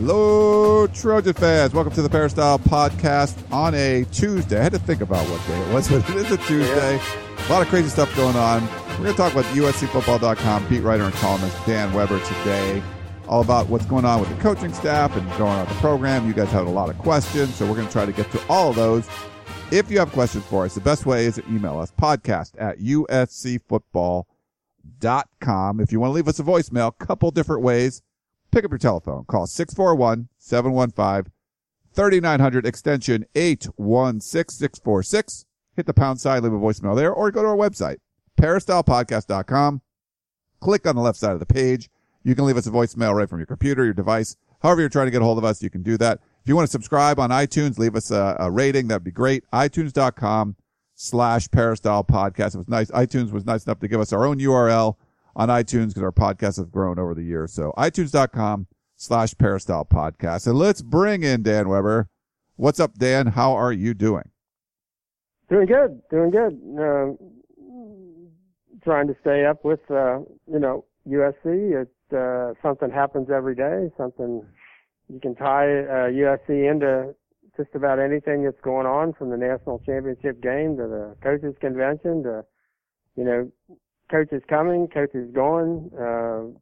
Hello, Trojan fans. Welcome to the Peristyle Podcast on a Tuesday. I had to think about what day it was, but it is a Tuesday. A lot of crazy stuff going on. We're going to talk about USCFootball.com beat writer and columnist Dan Weber today. All about what's going on with the coaching staff and going on with the program. You guys had a lot of questions, so we're going to try to get to all of those. If you have questions for us, the best way is to email us podcast at uscfootball.com. If you want to leave us a voicemail, couple different ways pick up your telephone. Call 641-715-3900 extension 816646. Hit the pound sign, leave a voicemail there, or go to our website, peristylepodcast.com. Click on the left side of the page. You can leave us a voicemail right from your computer, your device. However you're trying to get a hold of us, you can do that. If you want to subscribe on iTunes, leave us a, a rating. That'd be great. iTunes.com slash peristyle podcast. It was nice. iTunes was nice enough to give us our own URL on iTunes because our podcast has grown over the years. So iTunes.com slash Peristyle Podcast. And let's bring in Dan Weber. What's up, Dan? How are you doing? Doing good. Doing good. Uh, trying to stay up with, uh, you know, USC. It, uh, something happens every day. Something you can tie uh, USC into just about anything that's going on from the national championship game to the coaches convention to, you know, coaches coming, coach is going. Uh,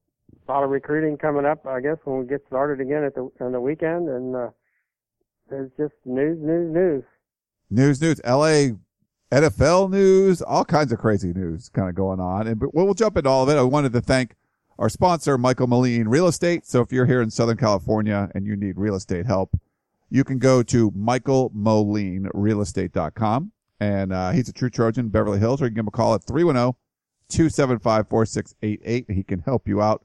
a lot of recruiting coming up, I guess, when we get started again at the on the weekend, and uh, there's just news, news, news. News, news. LA NFL news, all kinds of crazy news kind of going on. And but we'll jump into all of it. I wanted to thank our sponsor, Michael Moline Real Estate. So if you're here in Southern California and you need real estate help, you can go to michaelmolinerealestate.com. And uh, he's a true Trojan, Beverly Hills, or you can give him a call at 310 275 4688. He can help you out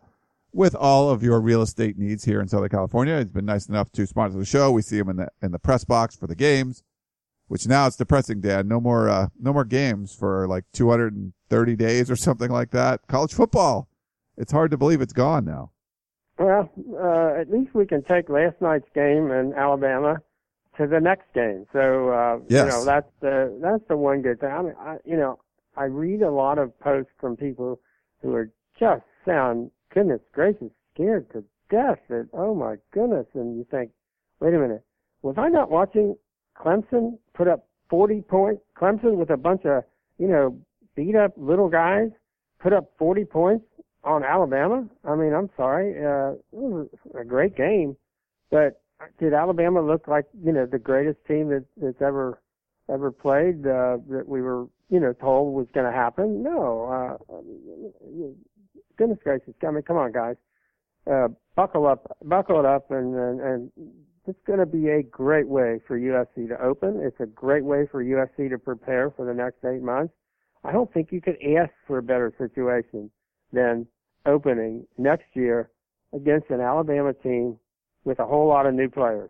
with all of your real estate needs here in Southern California. He's been nice enough to sponsor the show. We see him in the in the press box for the games, which now it's depressing, Dad. No more uh, no more games for like 230 days or something like that. College football. It's hard to believe it's gone now. Well, uh, at least we can take last night's game in Alabama to the next game. So uh, yes. you know that's the that's the one good thing. I mean, I, you know, I read a lot of posts from people who are just sound goodness gracious scared to death that oh my goodness and you think wait a minute was I not watching Clemson put up 40 points Clemson with a bunch of you know beat up little guys put up 40 points on Alabama? I mean I'm sorry uh, it was a great game but did Alabama look like you know the greatest team that that's ever ever played uh, that we were you know, told was going to happen. No, uh, goodness gracious, I mean, come on, guys, uh, buckle up, buckle it up, and and, and it's going to be a great way for USC to open. It's a great way for USC to prepare for the next eight months. I don't think you could ask for a better situation than opening next year against an Alabama team with a whole lot of new players.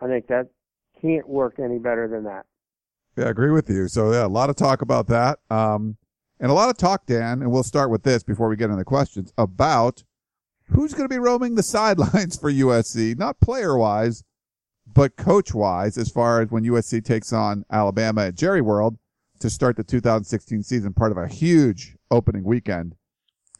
I think that can't work any better than that. Yeah, I agree with you. So yeah, a lot of talk about that. Um, and a lot of talk, Dan, and we'll start with this before we get into the questions about who's going to be roaming the sidelines for USC, not player wise, but coach wise, as far as when USC takes on Alabama at Jerry World to start the 2016 season, part of a huge opening weekend,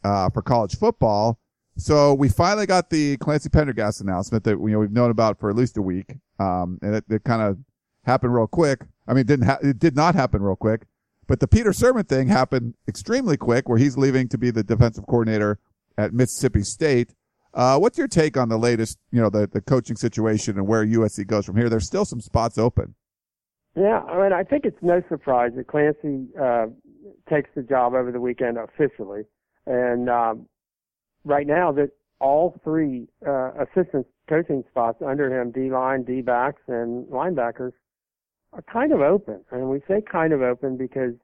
uh, for college football. So we finally got the Clancy Pendergast announcement that you know, we've known about for at least a week. Um, and it, it kind of happened real quick. I mean, it didn't ha- it did not happen real quick, but the Peter Sirmon thing happened extremely quick, where he's leaving to be the defensive coordinator at Mississippi State. Uh, what's your take on the latest, you know, the, the coaching situation and where USC goes from here? There's still some spots open. Yeah, I mean, I think it's no surprise that Clancy uh, takes the job over the weekend officially, and um, right now that all three uh, assistant coaching spots under him, D line, D backs, and linebackers, are kind of open. And we say kind of open because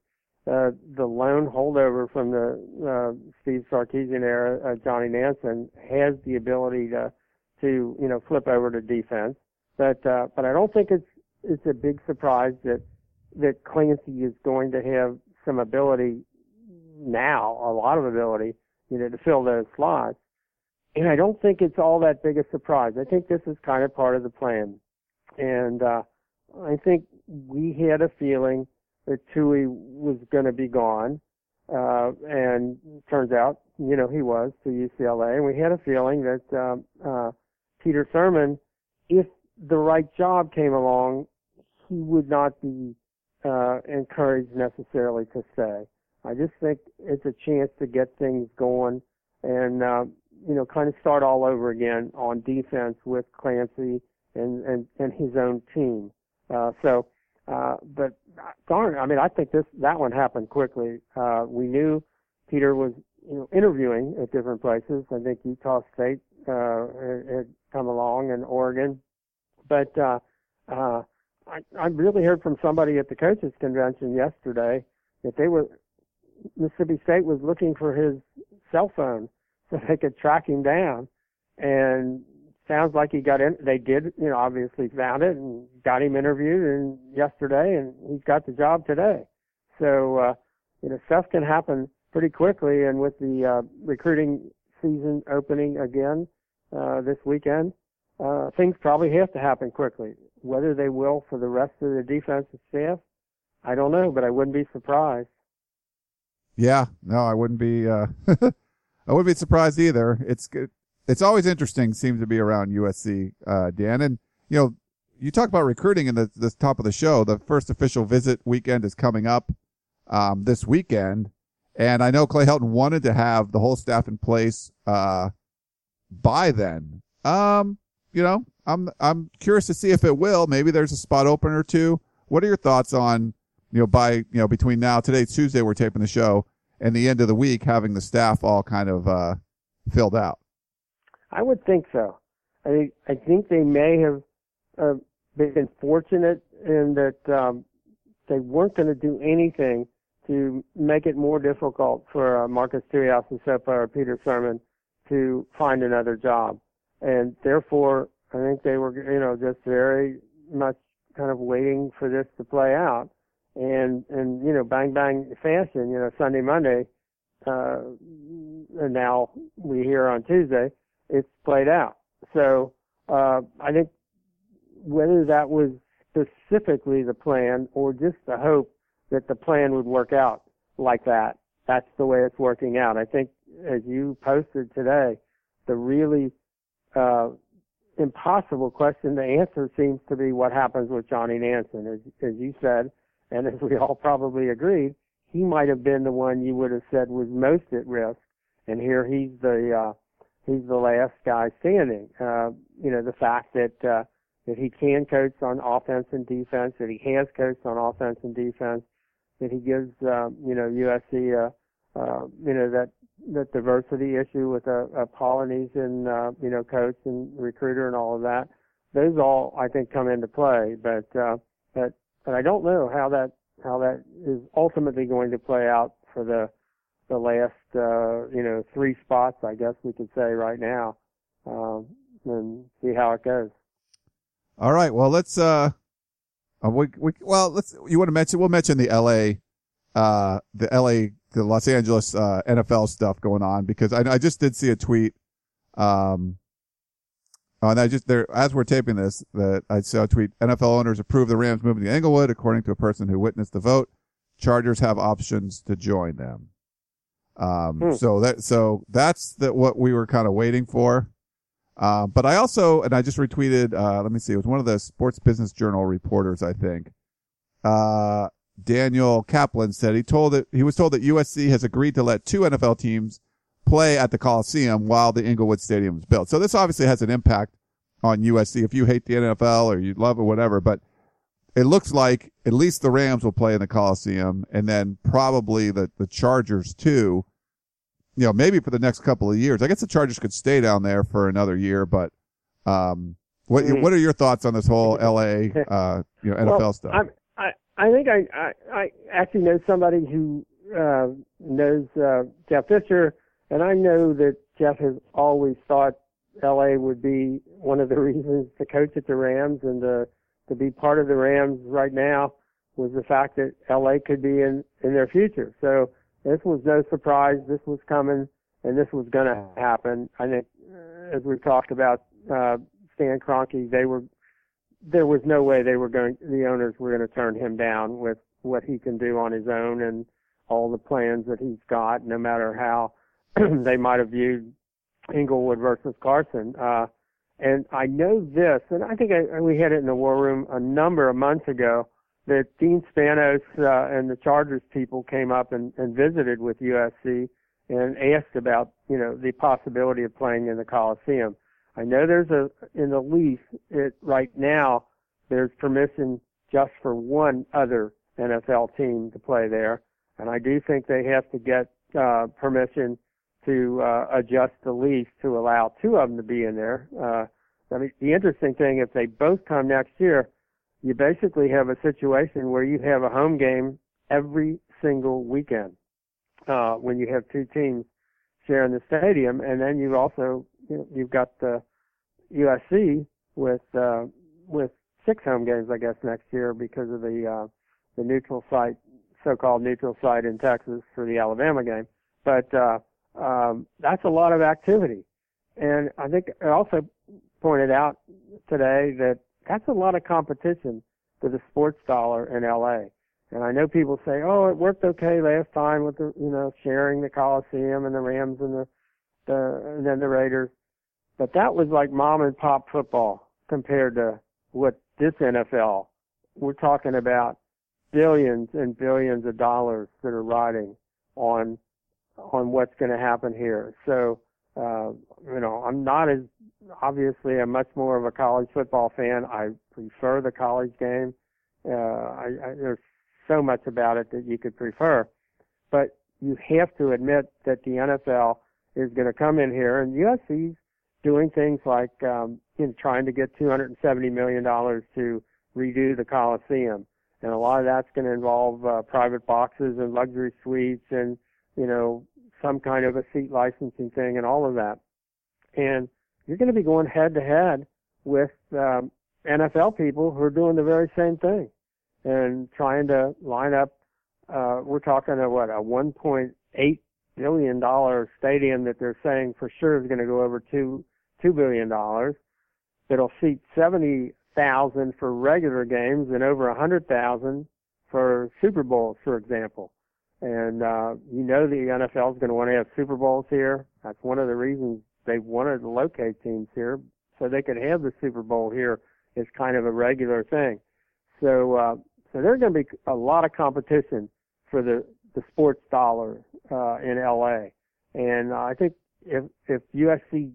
uh, the lone holdover from the uh, Steve Sarkisian era, uh, Johnny Nansen, has the ability to to you know flip over to defense. But uh, but I don't think it's it's a big surprise that that Clancy is going to have some ability now, a lot of ability, you know, to fill those slots. And I don't think it's all that big a surprise. I think this is kind of part of the plan. And uh, I think we had a feeling that Tui was going to be gone. Uh, and turns out, you know, he was to UCLA. And we had a feeling that um, uh, Peter Sirmon, if the right job came along, he would not be uh, encouraged necessarily to stay. I just think it's a chance to get things going and, uh, you know, kind of start all over again on defense with Clancy and, and, and his own team. Uh, so, uh, but darn, I mean, I think this, that one happened quickly. Uh, we knew Peter was, you know, interviewing at different places. I think Utah State, uh, had come along and Oregon, but, uh, uh, I, I really heard from somebody at the coaches convention yesterday that they were Mississippi State was looking for his cell phone so they could track him down. And sounds like he got in. They did, you know, obviously found it and got him interviewed and yesterday, and he's got the job today. So, uh, you know, stuff can happen pretty quickly. And with the uh, recruiting season opening again uh, this weekend, uh, things probably have to happen quickly. Whether they will for the rest of the defensive staff, I don't know, but I wouldn't be surprised. Yeah, no, I wouldn't be. Uh, I wouldn't be surprised either. It's it's always interesting. Seems to be around USC, uh, Dan, and you know, you talk about recruiting in the, the top of the show. The first official visit weekend is coming up um, this weekend, and I know Clay Helton wanted to have the whole staff in place uh, by then. Um, you know, I'm I'm curious to see if it will. Maybe there's a spot open or two. What are your thoughts on you know by you know between now today's Tuesday we're taping the show and the end of the week having the staff all kind of uh, filled out? I would think so. I I think they may have uh, been fortunate in that um, they weren't going to do anything to make it more difficult for uh, Marcus Tuiasosopo or Peter Sirmon to find another job and therefore I think they were, you know, just very much kind of waiting for this to play out, and and you know, bang bang fashion, you know, Sunday Monday, uh, and now we hear on Tuesday, it's played out. So uh, I think whether that was specifically the plan or just the hope that the plan would work out like that, that's the way it's working out. I think as you posted today, the really uh, impossible question to answer seems to be what happens with Johnny Nansen. As, as you said, and as we all probably agreed, he might have been the one you would have said was most at risk, and here he's the uh, he's the last guy standing. Uh, you know, the fact that uh, that he can coach on offense and defense, that he has coached on offense and defense, that he gives uh, you know USC uh, uh, you know that the diversity issue with a, a Polynesian, uh, you know, coach and recruiter and all of that. Those all, I think, come into play. But, uh, but, but I don't know how that, how that is ultimately going to play out for the, the last, uh, you know, three spots, I guess we could say right now, um, and see how it goes. All right. Well, let's, uh, uh we, we, well, let's, you want to mention, we'll mention the LA, uh, the LA the Los Angeles uh, NFL stuff going on because I, I just did see a tweet. Um, and I just there as we're taping this that I saw a tweet. NFL owners approve the Rams moving to Inglewood, according to a person who witnessed the vote. Chargers have options to join them. Um, hmm. so that so that's the, what we were kind of waiting for. Uh, but I also and I just retweeted. Uh, let me see. It was one of the Sports Business Journal reporters, I think. Uh, Daniel Kaplan said he told it, he was told that USC has agreed to let two NFL teams play at the Coliseum while the Inglewood Stadium is built. So this obviously has an impact on USC if you hate the NFL or you love it, whatever, but it looks like at least the Rams will play in the Coliseum and then probably the, the Chargers too. You know, maybe for the next couple of years. I guess the Chargers could stay down there for another year, but, um, what, mm. what are your thoughts on this whole LA, uh, you know, NFL well, stuff? I'm, I think I, I, I actually know somebody who uh, knows uh, Jeff Fisher, and I know that Jeff has always thought L.A. would be one of the reasons to coach at the Rams and to to be part of the Rams right now was the fact that LA could be in in their future. So this was no surprise. This was coming, and this was going to happen. I think, uh, as we talked about uh, Stan Kroenke, they were there was no way they were going. The owners were going to turn him down with what he can do on his own and all the plans that he's got, no matter how they might have viewed Inglewood versus Carson. Uh, and I know this, and I think I, we had it in the war room a number of months ago that Dean Spanos uh, and the Chargers people came up and, and visited with USC and asked about, you know, the possibility of playing in the Coliseum. I know there's a in the lease it right now there's permission just for one other NFL team to play there, and I do think they have to get uh, permission to uh, adjust the lease to allow two of them to be in there. Uh, I mean, the interesting thing, if they both come next year, you basically have a situation where you have a home game every single weekend uh, when you have two teams sharing the stadium, and then you also you know, you've got the USC with uh, with six home games, I guess, next year because of the uh, the neutral site, so-called neutral site in Texas for the Alabama game. But uh, um, that's a lot of activity, and I think I also pointed out today that that's a lot of competition for the sports dollar in LA. And I know people say, "Oh, it worked okay last time with the, you know, sharing the Coliseum and the Rams and the, the and then the Raiders." But that was like mom and pop football compared to what this NFL. We're talking about billions and billions of dollars that are riding on on what's going to happen here. So, uh, you know, I'm not as obviously I'm much more of a college football fan. I prefer the college game. Uh, I, I, there's so much about it that you could prefer, but you have to admit that the NFL is going to come in here, and USC's doing things like um, you know, trying to get 270 million dollars to redo the Coliseum, and a lot of that's going to involve uh, private boxes and luxury suites, and you know some kind of a seat licensing thing, and all of that. And you're going to be going head to head with um, NFL people who are doing the very same thing and trying to line up. Uh, we're talking a what a 1.8 billion dollar stadium that they're saying for sure is going to go over two two billion dollars. It'll seat 70,000 for regular games and over a 100,000 for Super Bowls, for example. And uh, you know the NFL is going to want to have Super Bowls here. That's one of the reasons they wanted to locate teams here so they could have the Super Bowl here as kind of a regular thing. So uh, so there's going to be a lot of competition for the the sports dollar uh, in LA, and uh, I think if if USC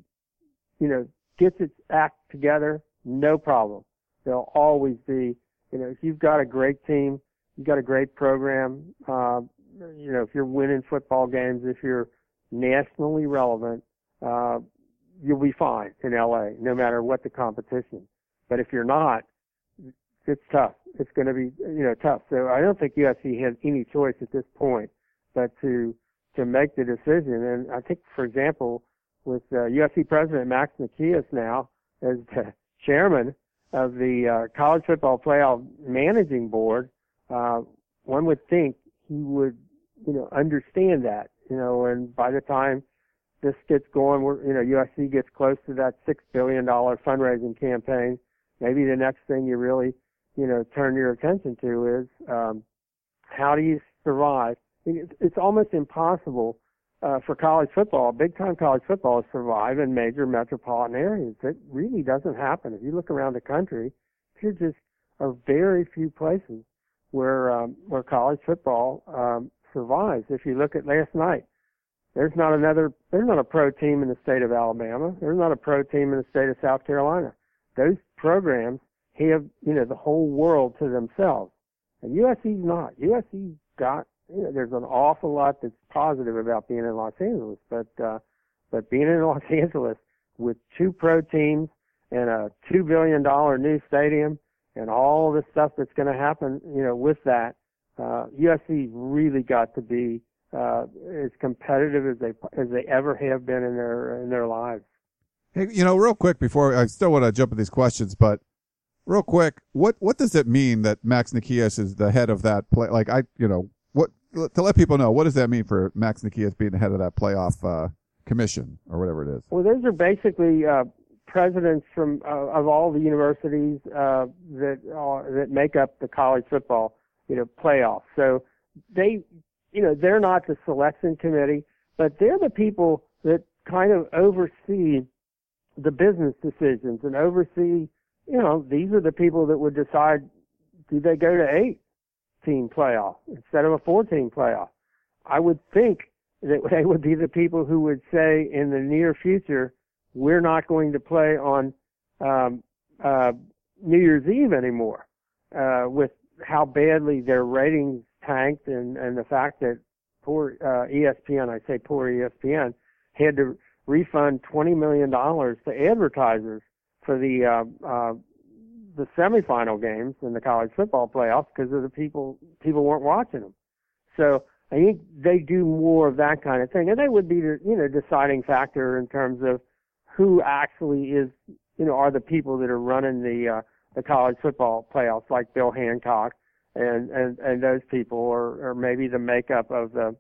you know gets its act together, no problem. There'll always be you know if you've got a great team, you've got a great program. Uh, you know if you're winning football games, if you're nationally relevant, uh, you'll be fine in LA, no matter what the competition. But if you're not, it's tough. It's going to be, you know, tough. So I don't think USC has any choice at this point but to to make the decision. And I think, for example, with uh, USC President Max Nikias now as the chairman of the uh, College Football Playoff Managing Board, uh, one would think he would, you know, understand that, you know, and by the time this gets going, we're, you know, USC gets close to that six billion dollar fundraising campaign. Maybe the next thing you really, you know, turn your attention to is um, how do you survive? I mean, It's almost impossible uh, for college football, big time college football, to survive in major metropolitan areas. It really doesn't happen. If you look around the country, there just are very few places where um, where college football um, survives. If you look at last night, there's not another, there's not a pro team in the state of Alabama. There's not a pro team in the state of South Carolina. Those programs have, you know, the whole world to themselves. And USC's not. USC's got, you know, there's an awful lot that's positive about being in Los Angeles, but, uh, but being in Los Angeles with two pro teams and a two billion dollar new stadium and all the stuff that's going to happen, you know, with that, uh, USC's really got to be uh, as competitive as they as they ever have been in their in their lives. Hey, you know, real quick before I still want to jump in these questions, but Real quick, what what does it mean that Max Nikias is the head of that play? Like I, you know, what to let people know, what does that mean for Max Nikias being the head of that playoff uh, commission or whatever it is? Well, those are basically uh, presidents from uh, of all the universities uh, that are, that make up the college football, you know, playoff. So they, you know, they're not the selection committee, but they're the people that kind of oversee the business decisions and oversee, you know, these are the people that would decide do they go to eight team playoff instead of a four team playoff. I would think that they would be the people who would say in the near future, we're not going to play on um, uh, New Year's Eve anymore, uh, with how badly their ratings tanked and, and the fact that poor uh, ESPN, I say poor ESPN, had to refund $20 million to advertisers for the uh, uh, the semifinal games in the college football playoffs because of the people people weren't watching them. So I think they do more of that kind of thing, and they would be the you know deciding factor in terms of who actually is you know are the people that are running the uh, the college football playoffs, like Bill Hancock and and and those people, or or maybe the makeup of the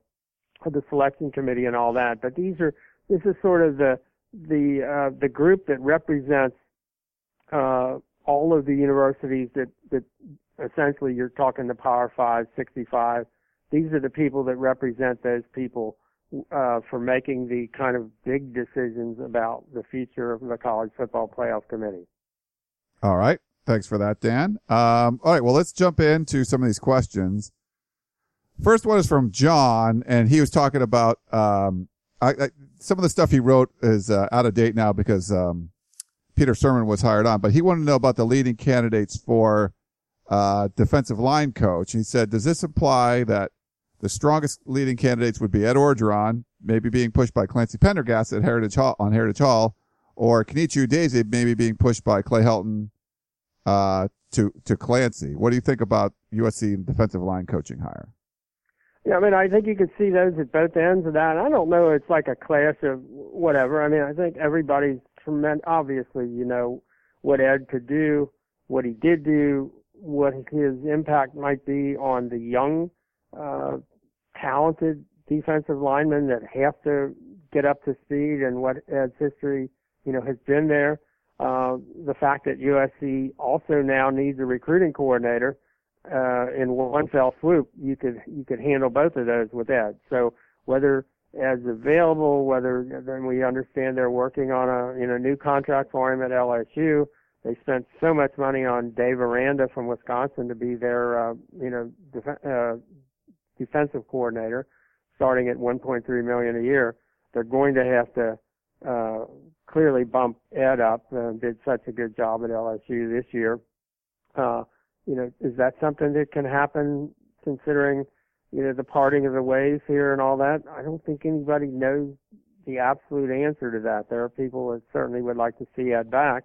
of the selection committee and all that. But these are this is sort of the the uh, the group that represents uh, all of the universities that that essentially you're talking the Power Five, 65. These are the people that represent those people uh, for making the kind of big decisions about the future of the college football playoff committee. All right. Thanks for that, Dan. Um, all right. Well, let's jump into some of these questions. First one is from John, and he was talking about um, I, I, some of the stuff he wrote is uh, out of date now because um, Peter Sirmon was hired on, but he wanted to know about the leading candidates for uh, defensive line coach. He said, "Does this imply that the strongest leading candidates would be Ed Orgeron, maybe being pushed by Clancy Pendergast at Heritage Hall on Heritage Hall, or Kenechi Udeze maybe being pushed by Clay Helton uh, to to Clancy? What do you think about USC defensive line coaching hire?" Yeah, I mean, I think you can see those at both ends of that. I don't know it's like a clash of whatever. I mean, I think everybody's tremendous. Obviously, you know what Ed could do, what he did do, what his impact might be on the young, uh, talented defensive linemen that have to get up to speed, and what Ed's history, you know, has been there. Uh, the fact that USC also now needs a recruiting coordinator uh, in one fell swoop, you could you could handle both of those with Ed. So whether Ed's available, whether then we understand they're working on a you know new contract for him at LSU. They spent so much money on Dave Aranda from Wisconsin to be their uh, you know def- uh, defensive coordinator, starting at 1.3 million a year. They're going to have to uh, clearly bump Ed up. and did such a good job at LSU this year. Uh, you know, is that something that can happen considering, you know, the parting of the ways here and all that? I don't think anybody knows the absolute answer to that. There are people that certainly would like to see Ed back.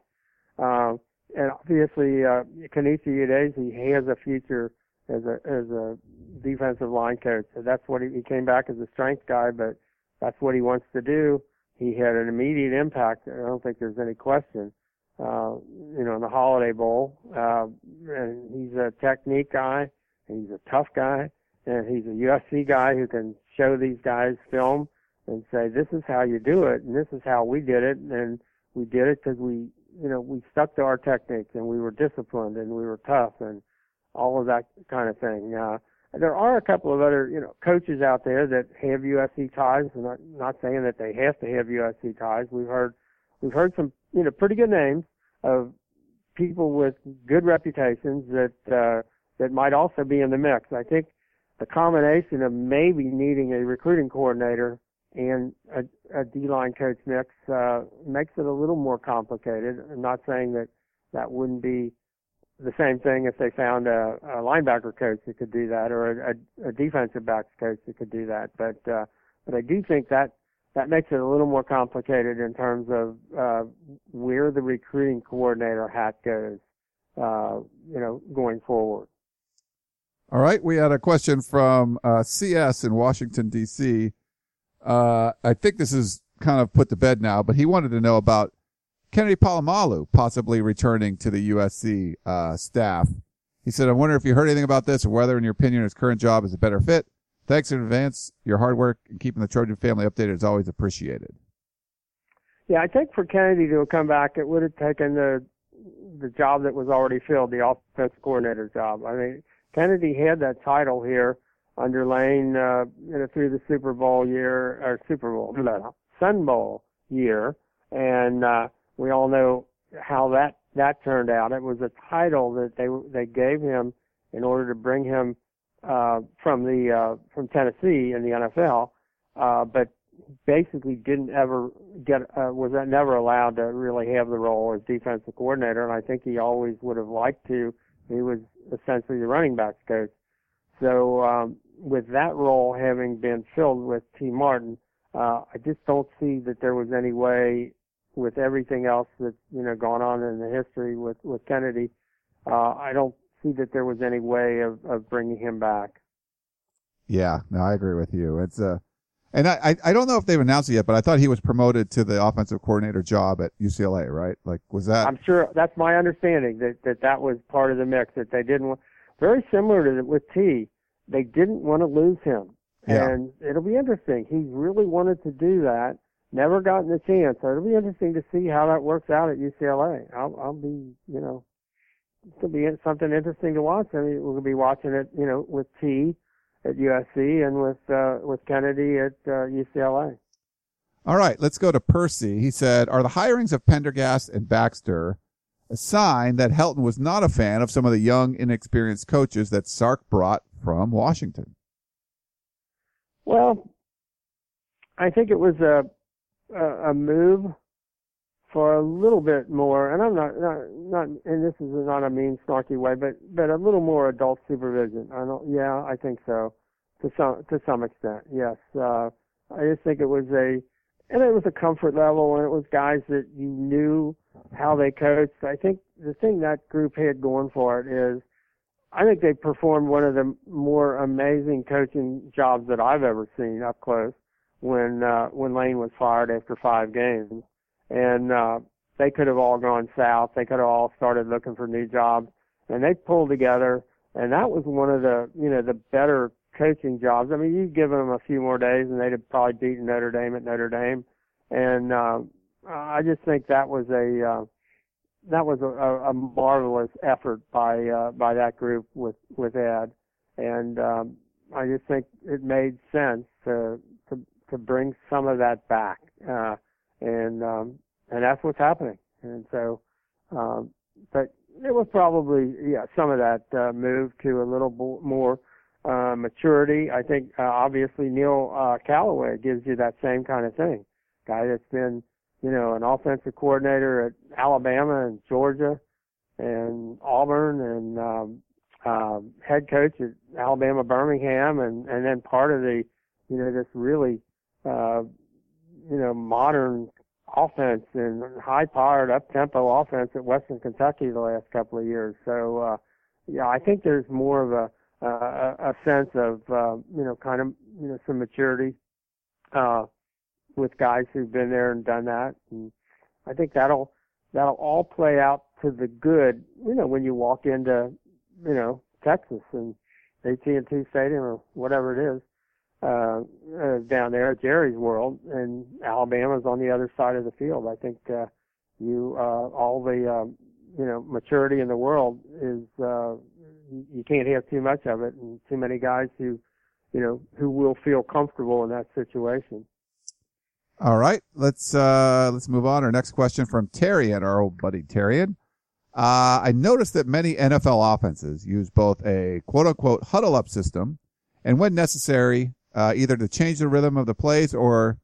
Uh, and obviously, uh, Kenechi Udeze, he has a future as a, as a defensive line coach. So that's what he, he came back as a strength guy, but that's what he wants to do. He had an immediate impact. I don't think there's any question uh, you know, in the Holiday Bowl. Uh, and he's a technique guy, he's a tough guy, and he's a USC guy who can show these guys film and say, this is how you do it, and this is how we did it, and we did it because we, you know, we stuck to our techniques, and we were disciplined, and we were tough, and all of that kind of thing. Uh, there are a couple of other, you know, coaches out there that have USC ties. I'm not, not saying that they have to have USC ties. We've heard, we've heard some you know, pretty good names of people with good reputations that uh, that might also be in the mix. I think the combination of maybe needing a recruiting coordinator and a, a D-line coach mix uh, makes it a little more complicated. I'm not saying that that wouldn't be the same thing if they found a, a linebacker coach that could do that or a, a, defensive backs coach that could do that. But uh, but I do think that that makes it a little more complicated in terms of uh, where the recruiting coordinator hat goes, uh, you know, going forward. All right, we had a question from uh, CS in Washington D.C. Uh, I think this is kind of put to bed now, but he wanted to know about Kennedy Polamalu possibly returning to the USC uh, staff. He said, I wonder if you heard anything about this or whether, in your opinion, his current job is a better fit. Thanks in advance. Your hard work and keeping the Trojan family updated is always appreciated. Yeah, I think for Kennedy to come back, it would have taken the the job that was already filled, the offensive coordinator job. I mean, Kennedy had that title here under Lane, uh, you know, through the Super Bowl year or Super Bowl, no, Sun Bowl year, and uh, we all know how that that turned out. It was a title that they they gave him in order to bring him uh, from the uh, from Tennessee in the NFL, uh, but basically didn't ever get uh, was never allowed to really have the role as defensive coordinator, and I think he always would have liked to. He was essentially the running backs coach. So um, with that role having been filled with Tee Martin, uh, I just don't see that there was any way with everything else that's you know gone on in the history with with Kennedy. Uh, I don't see that there was any way of of bringing him back. Yeah, no, I agree with you. It's a, uh, and I, I don't know if they've announced it yet, but I thought he was promoted to the offensive coordinator job at UCLA, right? Like, was that? I'm sure that's my understanding that that that was part of the mix that they didn't want. Very similar to with Tee, they didn't want to lose him, yeah. and it'll be interesting. He really wanted to do that, never gotten the chance. So it'll be interesting to see how that works out at UCLA. I'll, I'll be, you know, it's gonna be something interesting to watch. I mean, we'll be watching it, you know, with Tee at USC and with uh, with Kennedy at uh, UCLA. All right, let's go to Percy. He said, "Are the hirings of Pendergast and Baxter a sign that Helton was not a fan of some of the young, inexperienced coaches that Sark brought from Washington?" Well, I think it was a a, a move for a little bit more, and I'm not, not, not, and this is not a mean, snarky way, but, but a little more adult supervision. I don't, yeah, I think so, to some, to some extent, yes. Uh, I just think it was a, and it was a comfort level, and it was guys that you knew how they coached. I think the thing that group had going for it is, I think they performed one of the more amazing coaching jobs that I've ever seen up close when, uh, when Lane was fired after five games and uh, they could have all gone south. They could have all started looking for new jobs, and they pulled together. And that was one of the you know the better coaching jobs. I mean, you'd give them a few more days, and they'd have probably beaten Notre Dame at Notre Dame. And uh, I just think that was a uh, that was a, a marvelous effort by uh, by that group with with Ed, and um, I just think it made sense to to bring some of that back. Uh, and um, and that's what's happening. And so, um, but it was probably yeah some of that uh, moved to a little more uh, maturity. I think uh, obviously Neil uh, Callaway gives you that same kind of thing. Guy that's been you know an offensive coordinator at Alabama and Georgia and Auburn and um, uh, head coach at Alabama Birmingham and and then part of the you know this really uh, you know, modern offense and high powered up tempo offense at Western Kentucky the last couple of years. So, uh, yeah, I think there's more of a, a, a sense of, uh, you know, kind of, you know, some maturity, uh, with guys who've been there and done that. And I think that'll, that'll all play out to the good, you know, when you walk into, you know, Texas and AT&T Stadium or whatever it is uh, uh, down there at Jerry's World, and Alabama's on the other side of the field. I think uh, you uh, all the um, you know maturity in the world is uh, you can't have too much of it, and too many guys who you know who will feel comfortable in that situation. All right, let's uh, let's move on. Our next question from Terrian, our old buddy Terrian. Uh, I noticed that many NFL offenses use both a quote unquote huddle up system and when necessary, uh, either to change the rhythm of the plays or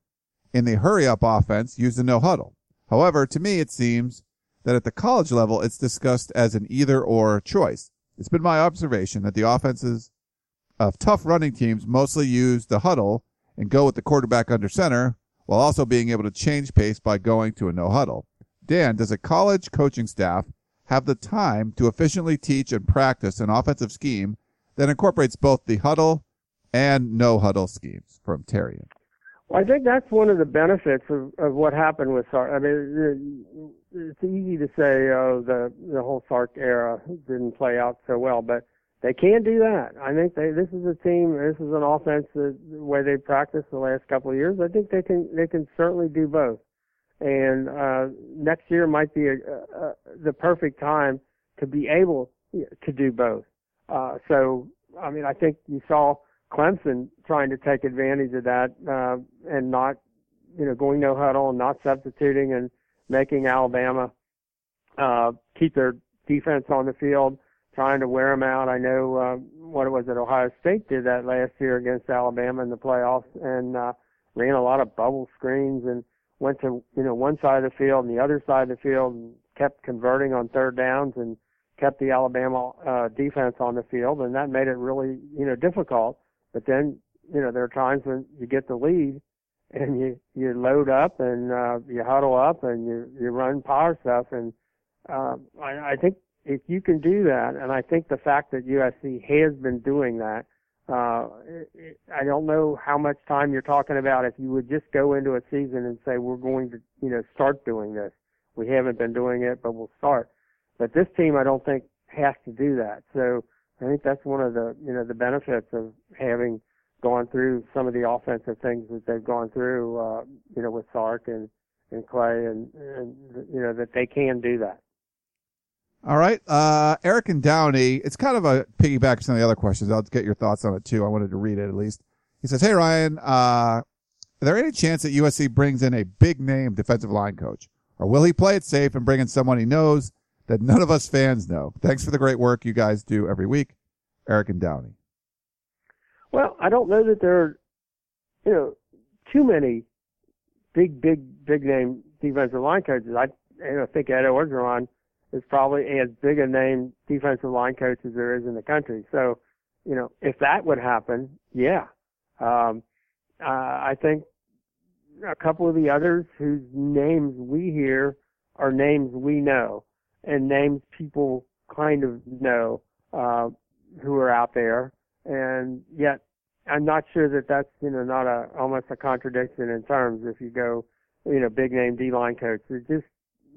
in the hurry up offense, use the no huddle. However, to me, it seems that at the college level, it's discussed as an either or choice. It's been my observation that the offenses of tough running teams mostly use the huddle and go with the quarterback under center while also being able to change pace by going to a no huddle. Dan, does a college coaching staff have the time to efficiently teach and practice an offensive scheme that incorporates both the huddle and no huddle schemes from Terrian. Well, I think that's one of the benefits of, of what happened with Sark. I mean, it's easy to say, oh, the the whole Sark era didn't play out so well, but they can do that. I think they this is a team, this is an offense that the way they practiced the last couple of years. I think they can they can certainly do both. And uh, next year might be a, a, a, the perfect time to be able to do both. Uh, so, I mean, I think you saw Clemson trying to take advantage of that uh, and not, you know, going no huddle and not substituting and making Alabama uh, keep their defense on the field, trying to wear them out. I know uh, what it was that Ohio State did that last year against Alabama in the playoffs and uh, ran a lot of bubble screens and went to you know one side of the field and the other side of the field and kept converting on third downs and kept the Alabama uh, defense on the field, and that made it really you know difficult. But then you know there are times when you get the lead and you you load up and uh, you huddle up and you you run power stuff and uh, I, I think if you can do that, and I think the fact that USC has been doing that, uh, it, I don't know how much time you're talking about if you would just go into a season and say we're going to you know start doing this. We haven't been doing it, but we'll start. But this team, I don't think has to do that. So I think that's one of the you know the benefits of having gone through some of the offensive things that they've gone through. Uh, you know with Sark and and Clay and and you know that they can do that. All right, uh, Eric and Downey. It's kind of a piggyback some of the other questions. I'll get your thoughts on it too. I wanted to read it at least. He says, "Hey Ryan, uh, are there any chance that USC brings in a big name defensive line coach, or will he play it safe and bring in someone he knows that none of us fans know. Thanks for the great work you guys do every week, Eric and Downey. Well, I don't know that there are, you know, too many big, big, big name defensive line coaches. I, you know, think Ed Orgeron is probably as big a name defensive line coach as there is in the country. So, you know, if that would happen, yeah. Um, uh, I think a couple of the others whose names we hear are names we know and names people kind of know uh, who are out there, and yet I'm not sure that that's you know not a almost a contradiction in terms. If you go, you know, big name D line coach, there just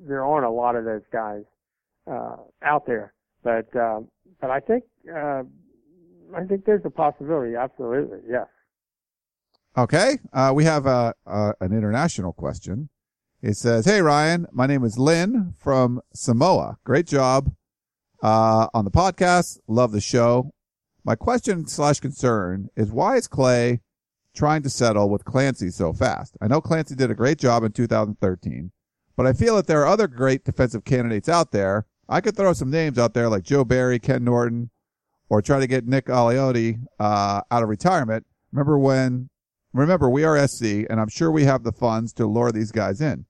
there aren't a lot of those guys uh, out there. But uh, but I think uh, I think there's a possibility. Absolutely, yes. Okay, uh, we have a, an international question. It says, Hey Ryan, my name is Lynn from Samoa. Great job, uh, on the podcast. Love the show. My question slash concern is why is Clay trying to settle with Clancy so fast? I know Clancy did a great job in 2013, but I feel that there are other great defensive candidates out there. I could throw some names out there like Joe Barry, Ken Norton, or try to get Nick Aliotti, uh, out of retirement. Remember when remember, we are SC, and I'm sure we have the funds to lure these guys in.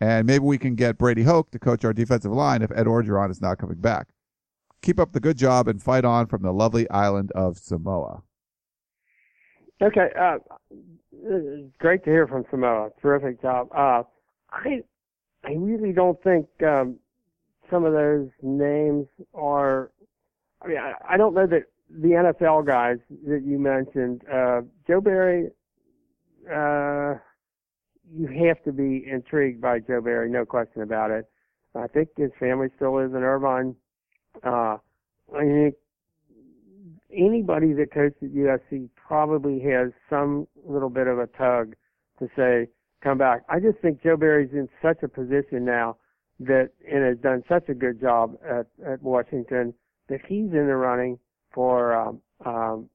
And maybe we can get Brady Hoke to coach our defensive line if Ed Orgeron is not coming back. Keep up the good job and fight on from the lovely island of Samoa. Okay, uh, great to hear from Samoa. Terrific job. Uh, I I really don't think um, some of those names are. I mean, I, I don't know that the NFL guys that you mentioned, uh, Joe Barry, uh, you have to be intrigued by Joe Barry, no question about it. I think his family still lives in Irvine. Uh, I think anybody that coached at USC probably has some little bit of a tug to say, come back. I just think Joe Barry's in such a position now that, and has done such a good job at, at Washington that he's in the running for, um, um,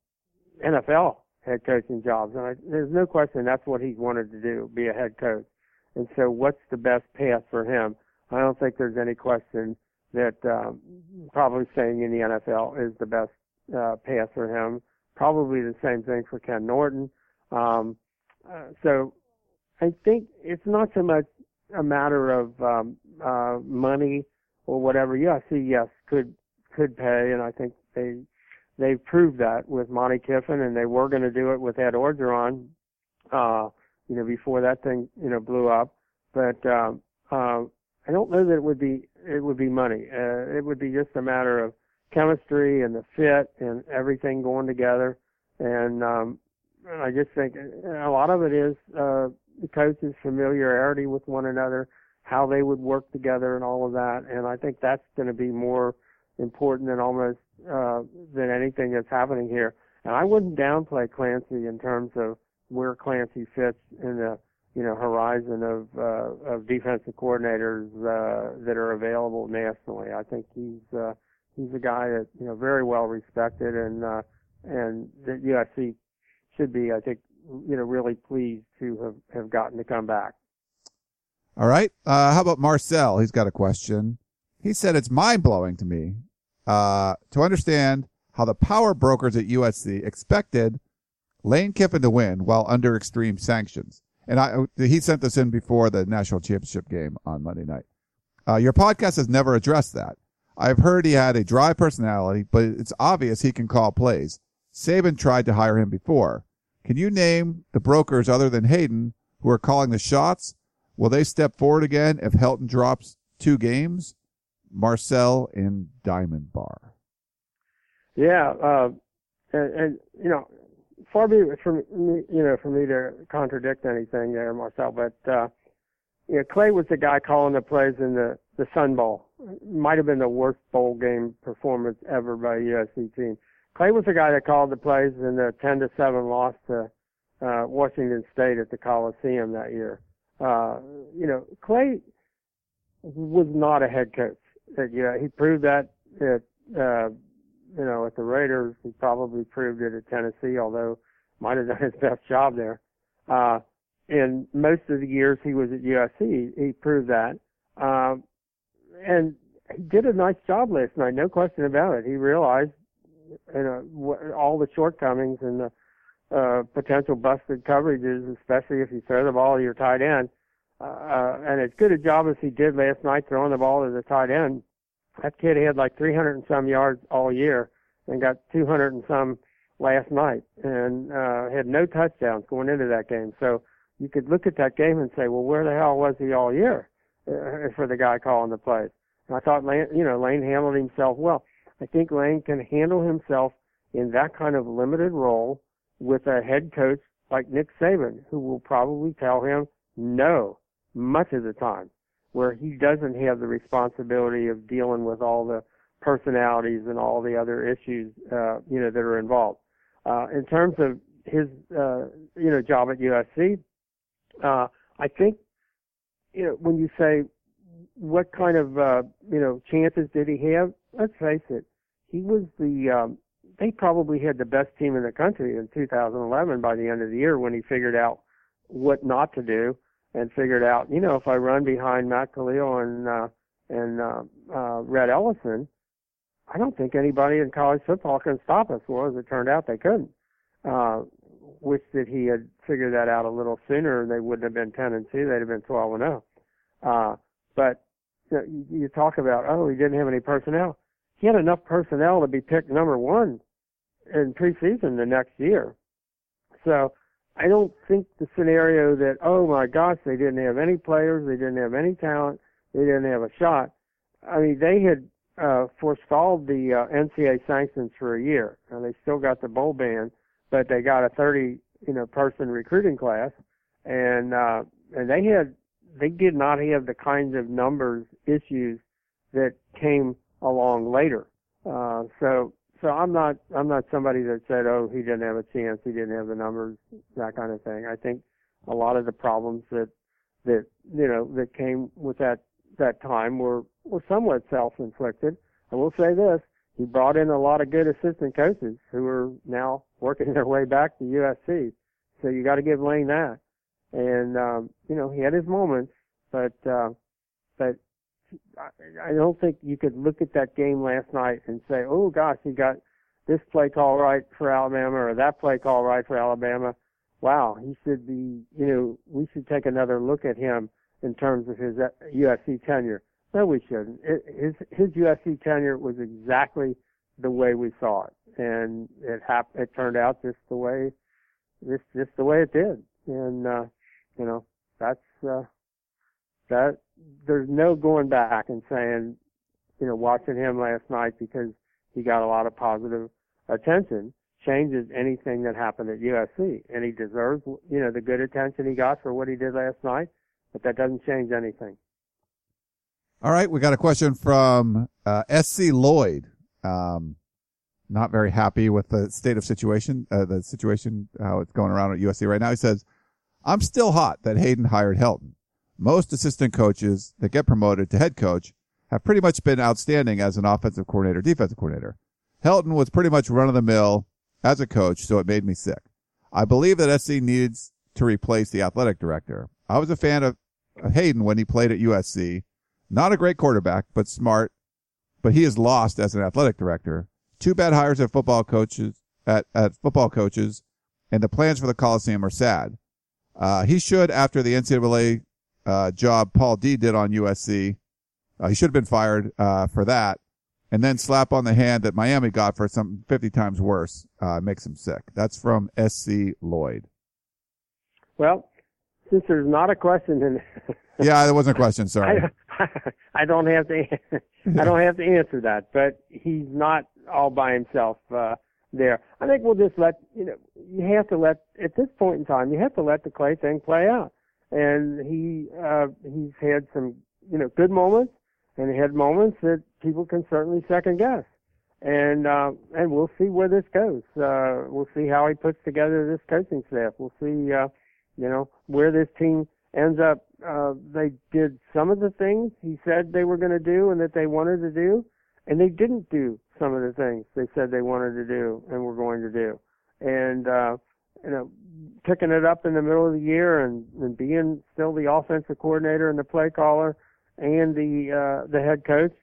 NFL head coaching jobs. And I, there's no question that's what he's wanted to do, be a head coach. And so what's the best path for him? I don't think there's any question that um, probably staying in the NFL is the best uh, path for him. Probably the same thing for Ken Norton. Um, uh, so I think it's not so much a matter of um, uh, money or whatever. Yes, he yes could could pay, and I think they they've proved that with Monte Kiffin, and they were going to do it with Ed Orgeron, uh, you know, before that thing, you know, blew up. But um, uh, I don't know that it would be it would be money. Uh, it would be just a matter of chemistry and the fit and everything going together. And um, I just think a lot of it is uh, the coaches' familiarity with one another, how they would work together and all of that. And I think that's going to be more important than almost uh, than anything that's happening here. And I wouldn't downplay Clancy in terms of where Clancy fits in the you know horizon of uh, of defensive coordinators uh, that are available nationally. I think he's uh, he's a guy that you know very well respected and uh, and that USC should be I think you know really pleased to have have gotten to come back. All right. Uh, how about Marcel? He's got a question. He said it's mind blowing to me uh, to understand how the power brokers at USC expected Lane Kiffin to win while under extreme sanctions. And I, he sent this in before the national championship game on Monday night. Uh, your podcast has never addressed that. I've heard he had a dry personality, but it's obvious he can call plays. Saban tried to hire him before. Can you name the brokers other than Hayden who are calling the shots? Will they step forward again if Helton drops two games? Marcel in Diamond Bar. Yeah, uh, and, and you know, far be it from me, you know, for me to contradict anything there, Marcel. But uh, you know, Clay was the guy calling the plays in the the Sun Bowl. Might have been the worst bowl game performance ever by a USC team. Clay was the guy that called the plays in the 10 to 7 loss to uh, Washington State at the Coliseum that year. Uh, you know, Clay was not a head coach. Yeah, he proved that at uh, you know at the Raiders. He probably proved it at Tennessee, although might have done his best job there. Uh, in most of the years he was at USC, he proved that. Um, and he did a nice job last night, no question about it. He realized you know all the shortcomings and the uh, potential busted coverages, especially if you throw the ball to your tight end. Uh, and as good a job as he did last night throwing the ball to the tight end, that kid had like 300 and some yards all year and got 200 and some last night and uh, had no touchdowns going into that game. So you could look at that game and say, well, where the hell was he all year uh, for the guy calling the plays? And I thought, Lane, you know, Lane handled himself well. I think Lane can handle himself in that kind of limited role with a head coach like Nick Saban, who will probably tell him no much of the time, where he doesn't have the responsibility of dealing with all the personalities and all the other issues, uh, you know, that are involved. Uh, in terms of his, uh, you know, job at USC, uh, I think, you know, when you say what kind of, uh, you know, chances did he have? Let's face it, he was the, um, they probably had the best team in the country in 2011 by the end of the year when he figured out what not to do and figured out, you know, if I run behind Matt Kalil and uh, and uh, uh, Rhett Ellison, I don't think anybody in college football can stop us. Well, as it turned out, they couldn't. Uh, wish that he had figured that out a little sooner, they wouldn't have been 10 and 2. They'd have been 12 and 0. Uh, but you, know, you, you talk about, oh, he didn't have any personnel. He had enough personnel to be picked number one in preseason the next year. So I don't think the scenario that, oh my gosh, they didn't have any players, they didn't have any talent, they didn't have a shot. I mean, they had uh, forestalled the uh, NCAA sanctions for a year, and they still got the bowl ban, but they got a 30, you know, person recruiting class, and uh, and they had they did not have the kinds of numbers issues that came along later. Uh, so so I'm not I'm not somebody that said, oh, he didn't have a chance, he didn't have the numbers, that kind of thing. I think a lot of the problems that that you know that came with that that time were were somewhat self-inflicted. I will say this: he brought in a lot of good assistant coaches who are now working their way back to USC. So you got to give Lane that. And um, you know he had his moments, but uh, but I don't think you could look at that game last night and say, "Oh gosh, he got this play call right for Alabama or that play call right for Alabama." Wow, he should be. You know, we should take another look at him in terms of his USC tenure. No, we shouldn't. It, his his USC tenure was exactly the way we saw it, and it hap- It turned out just the way, just just the way it did. And uh, you know, that's uh, that there's no going back and saying, you know, watching him last night because he got a lot of positive attention changes anything that happened at USC. And he deserves, you know, the good attention he got for what he did last night, but that doesn't change anything. All right, we got a question from uh, SC Lloyd. Um, not very happy with the state of situation, uh, the situation how it's going around at USC right now. He says, "I'm still hot that Hayden hired Helton. Most assistant coaches that get promoted to head coach have pretty much been outstanding as an offensive coordinator, defensive coordinator. Helton was pretty much run of the mill as a coach, so it made me sick. I believe that SC needs to replace the athletic director. I was a fan of Hayden when he played at USC." Not a great quarterback, but smart. But he is lost as an athletic director. Two bad hires at football coaches at, at football coaches, and the plans for the Coliseum are sad. Uh, he should, after the NCAA uh, job Paul Dee did on USC, uh, he should have been fired uh, for that, and then slap on the hand that Miami got for something 50 times worse uh, makes him sick. That's from SC Lloyd. Well, since there's not a question in yeah, there wasn't a question. Sorry. I, I don't have to. I don't have to answer that. But he's not all by himself uh, there. I think we'll just let you know. You have to let at this point in time. You have to let the Clay thing play out. And he uh, he's had some you know good moments, and he had moments that people can certainly second guess. And uh, and we'll see where this goes. Uh, we'll see how he puts together this coaching staff. We'll see. Uh, you know where this team ends up uh, they did some of the things he said they were going to do and that they wanted to do, and they didn't do some of the things they said they wanted to do and were going to do. And uh, you know, picking it up in the middle of the year and, and being still the offensive coordinator and the play caller and the uh, the head coach,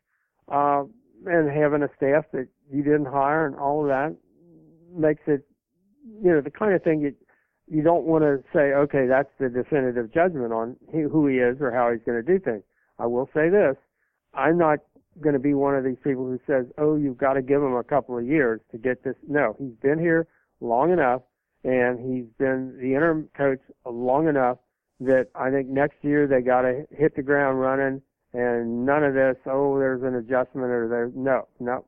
uh, and having a staff that you didn't hire and all of that makes it, you know, the kind of thing you you don't want to say, okay, that's the definitive judgment on who he is or how he's going to do things. I will say this: I'm not going to be one of these people who says, oh, you've got to give him a couple of years to get this. No, he's been here long enough, and he's been the interim coach long enough that I think next year they got to hit the ground running, and none of this. Oh, there's an adjustment or there. No, no,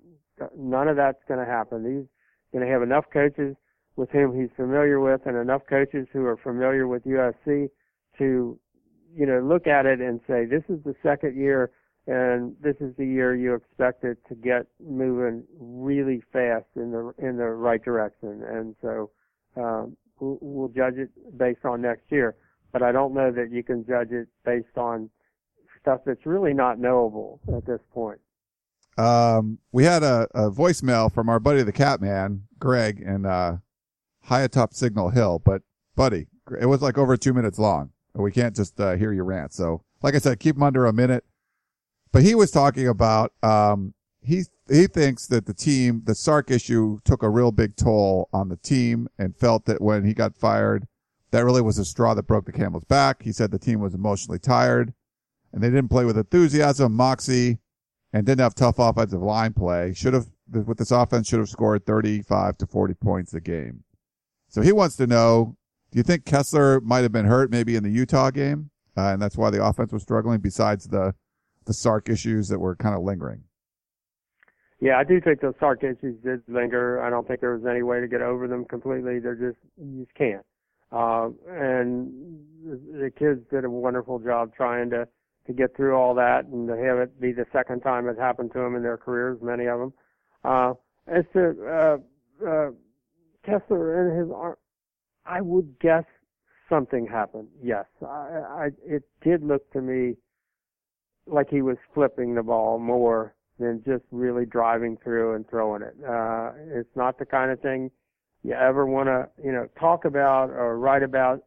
none of that's going to happen. He's going to have enough coaches with whom he's familiar with and enough coaches who are familiar with USC to, you know, look at it and say, this is the second year and this is the year you expect it to get moving really fast in the, in the right direction. And so, um, we'll, judge it based on next year, but I don't know that you can judge it based on stuff that's really not knowable at this point. Um, we had a, a voicemail from our buddy the Catman, Greg, and uh, high atop Signal Hill, but buddy, it was like over two minutes long. And we can't just uh, hear your rant. So, like I said, keep them under a minute. But he was talking about, um, he, he thinks that the team, the Sark issue took a real big toll on the team and felt that when he got fired, that really was a straw that broke the camel's back. He said the team was emotionally tired and they didn't play with enthusiasm, moxie, and didn't have tough offensive line play. Should have, with this offense, should have scored 35 to 40 points a game. So he wants to know, do you think Kessler might have been hurt maybe in the Utah game? Uh, and that's why the offense was struggling besides the, the Sark issues that were kind of lingering. Yeah, I do think those Sark issues did linger. I don't think there was any way to get over them completely. They're just, you just can't. Uh, and the kids did a wonderful job trying to, to get through all that and to have it be the second time it happened to them in their careers, many of them. Uh, as to, uh, uh, Kessler and his arm, I would guess something happened. Yes, I, I, it did look to me like he was flipping the ball more than just really driving through and throwing it. Uh, it's not the kind of thing you ever want to, you know, talk about or write about.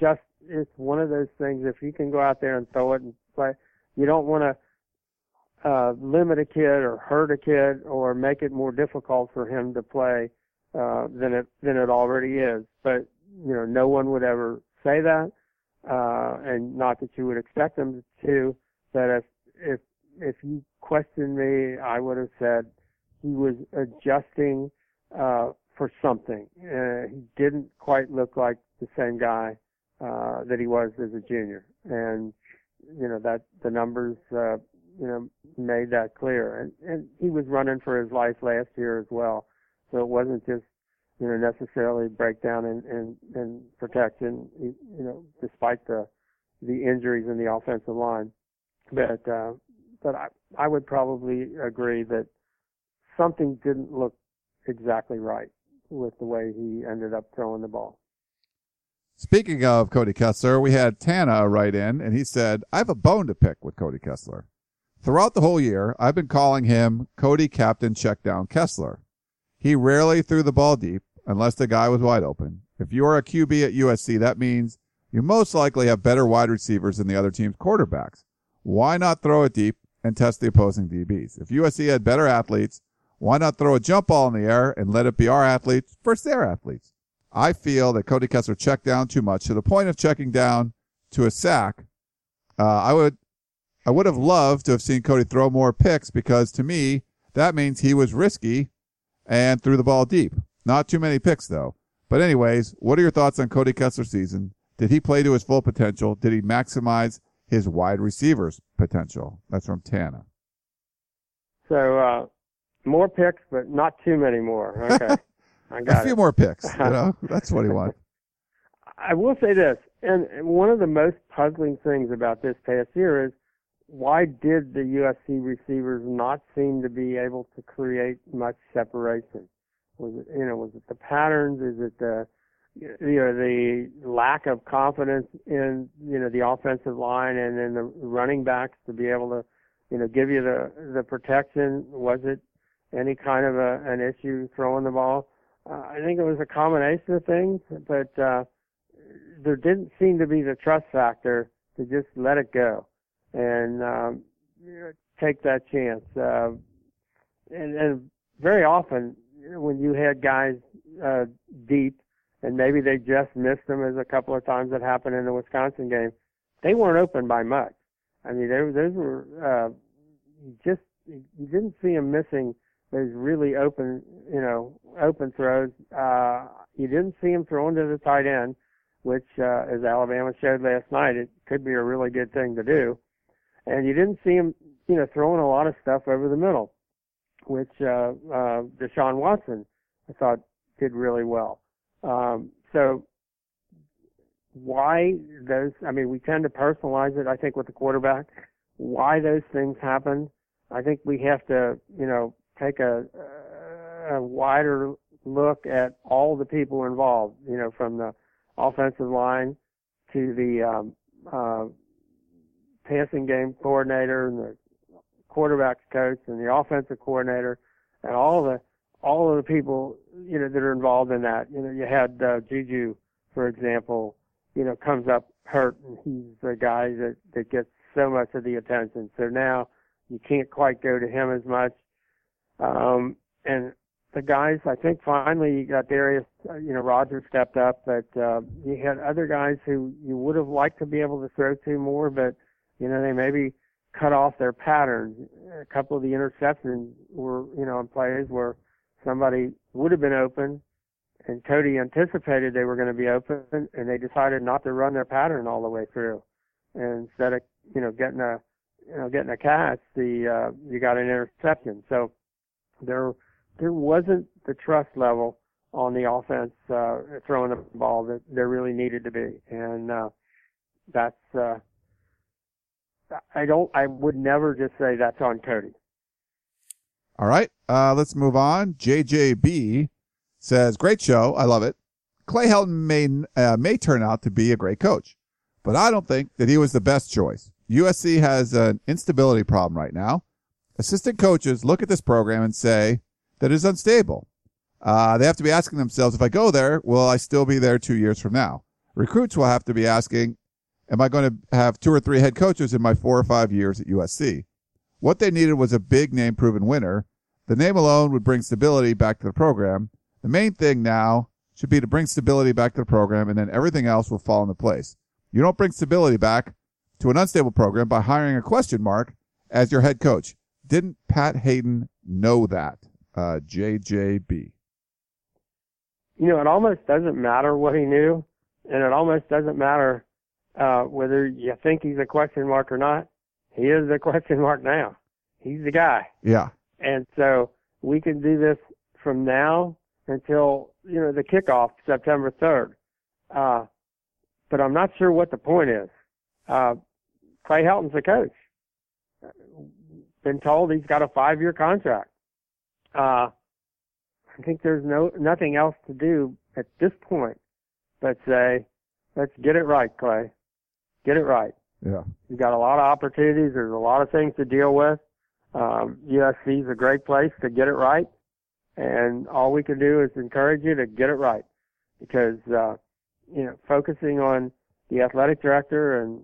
Just, it's one of those things. If you can go out there and throw it and play, you don't want to uh, limit a kid or hurt a kid or make it more difficult for him to play uh, than it than it already is. But you know, no one would ever say that, uh, and not that you would expect them to. But if if if you questioned me, I would have said he was adjusting uh, for something. Uh, he didn't quite look like the same guy uh, that he was as a junior, and you know that the numbers uh, you know made that clear. And and he was running for his life last year as well. So it wasn't just, you know, necessarily breakdown in, in, in protection, you know, despite the, the injuries in the offensive line. but uh, but I I would probably agree that something didn't look exactly right with the way he ended up throwing the ball. Speaking of Cody Kessler, we had Tana write in and he said, I have a bone to pick with Cody Kessler. Throughout the whole year, I've been calling him Cody Captain Checkdown Kessler. He rarely threw the ball deep unless the guy was wide open. If you are a QB at USC, that means you most likely have better wide receivers than the other team's quarterbacks. Why not throw it deep and test the opposing DBs? If USC had better athletes, why not throw a jump ball in the air and let it be our athletes versus their athletes? I feel that Cody Kessler checked down too much to the point of checking down to a sack. Uh, I would, I would have loved to have seen Cody throw more picks because to me, that means he was risky and threw the ball deep. Not too many picks though. But anyways, what are your thoughts on Cody Kessler's season? Did he play to his full potential? Did he maximize his wide receivers potential? That's from Tana. So, uh, more picks, but not too many more. Okay. I got a few it. more picks. You know, that's what he wants. I will say this, and one of the most puzzling things about this past year is why did the USC receivers not seem to be able to create much separation? Was it, you know, was it the patterns? Is it the, you know, the lack of confidence in, you know, the offensive line and then the running backs to be able to, you know, give you the, the protection? Was it any kind of a, an issue throwing the ball? Uh, I think it was a combination of things, but uh, there didn't seem to be the trust factor to just let it go and um, take that chance. Uh, and, and very often, when you had guys uh, deep, and maybe they just missed them, as a couple of times that happened in the Wisconsin game, they weren't open by much. I mean, they, those were uh, just you didn't see them missing those really open, you know, open throws. Uh, you didn't see him throwing to the tight end, which, uh, as Alabama showed last night, it could be a really good thing to do. And you didn't see him, you know, throwing a lot of stuff over the middle, which, uh, uh, Deshaun Watson, I thought did really well. Um, so why those, I mean, we tend to personalize it, I think, with the quarterback. Why those things happen, I think we have to, you know, take a, a wider look at all the people involved, you know, from the offensive line to the um, uh, passing game coordinator and the quarterbacks coach and the offensive coordinator and all the all of the people you know that are involved in that. You know, you had uh, Juju, for example, you know, comes up hurt and he's the guy that that gets so much of the attention. So now you can't quite go to him as much. Um, and the guys, I think finally you got Darreus, uh, you know, Rogers stepped up, but, uh, you had other guys who you would have liked to be able to throw to more, but, you know, they maybe cut off their patterns. A couple of the interceptions were, you know, in plays where somebody would have been open and Cody anticipated they were going to be open and they decided not to run their pattern all the way through. And instead of, you know, getting a, you know, getting a catch, the, uh, you got an interception. So, there there wasn't the trust level on the offense uh, throwing the ball that there really needed to be, and uh, that's uh, I don't I would never just say that's on Cody. All right, uh, let's move on. JJB says, "Great show, I love it. Clay Helton may uh, may turn out to be a great coach, but I don't think that he was the best choice. USC has an instability problem right now. Assistant coaches look at this program and say that it's unstable. Uh, they have to be asking themselves, if I go there, will I still be there two years from now? Recruits will have to be asking, am I going to have two or three head coaches in my four or five years at USC? What they needed was a big name proven winner. The name alone would bring stability back to the program. The main thing now should be to bring stability back to the program and then everything else will fall into place. You don't bring stability back to an unstable program by hiring a question mark as your head coach. Didn't Pat Hayden know that? Uh, JJB. You know, it almost doesn't matter what he knew, and it almost doesn't matter uh, whether you think he's a question mark or not. He is the question mark now. He's the guy. Yeah. And so we can do this from now until, you know, the kickoff, September 3rd. Uh, but I'm not sure what the point is. Uh, Clay Helton's the coach. been told he's got a five-year contract. Uh, I think there's no nothing else to do at this point but say, let's get it right, Clay. Get it right. Yeah. You've got a lot of opportunities. There's a lot of things to deal with. Um, USC is a great place to get it right, and all we can do is encourage you to get it right, because uh, you know focusing on the athletic director and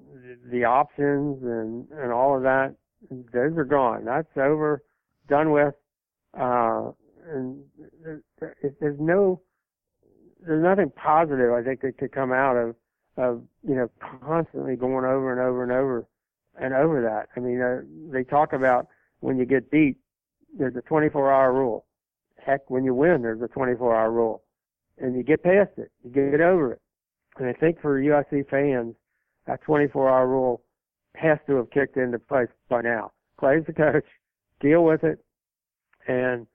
the options and and all of that, those are gone. That's over, done with, uh, and there's no there's nothing positive I think that could come out of of you know constantly going over and over and over and over that. I mean, uh, they talk about when you get beat, there's a 24-hour rule. Heck, when you win, there's a 24-hour rule, and you get past it, you get over it. And I think for USC fans, that 24-hour rule has to have kicked into place by now. Clay's the coach, deal with it, and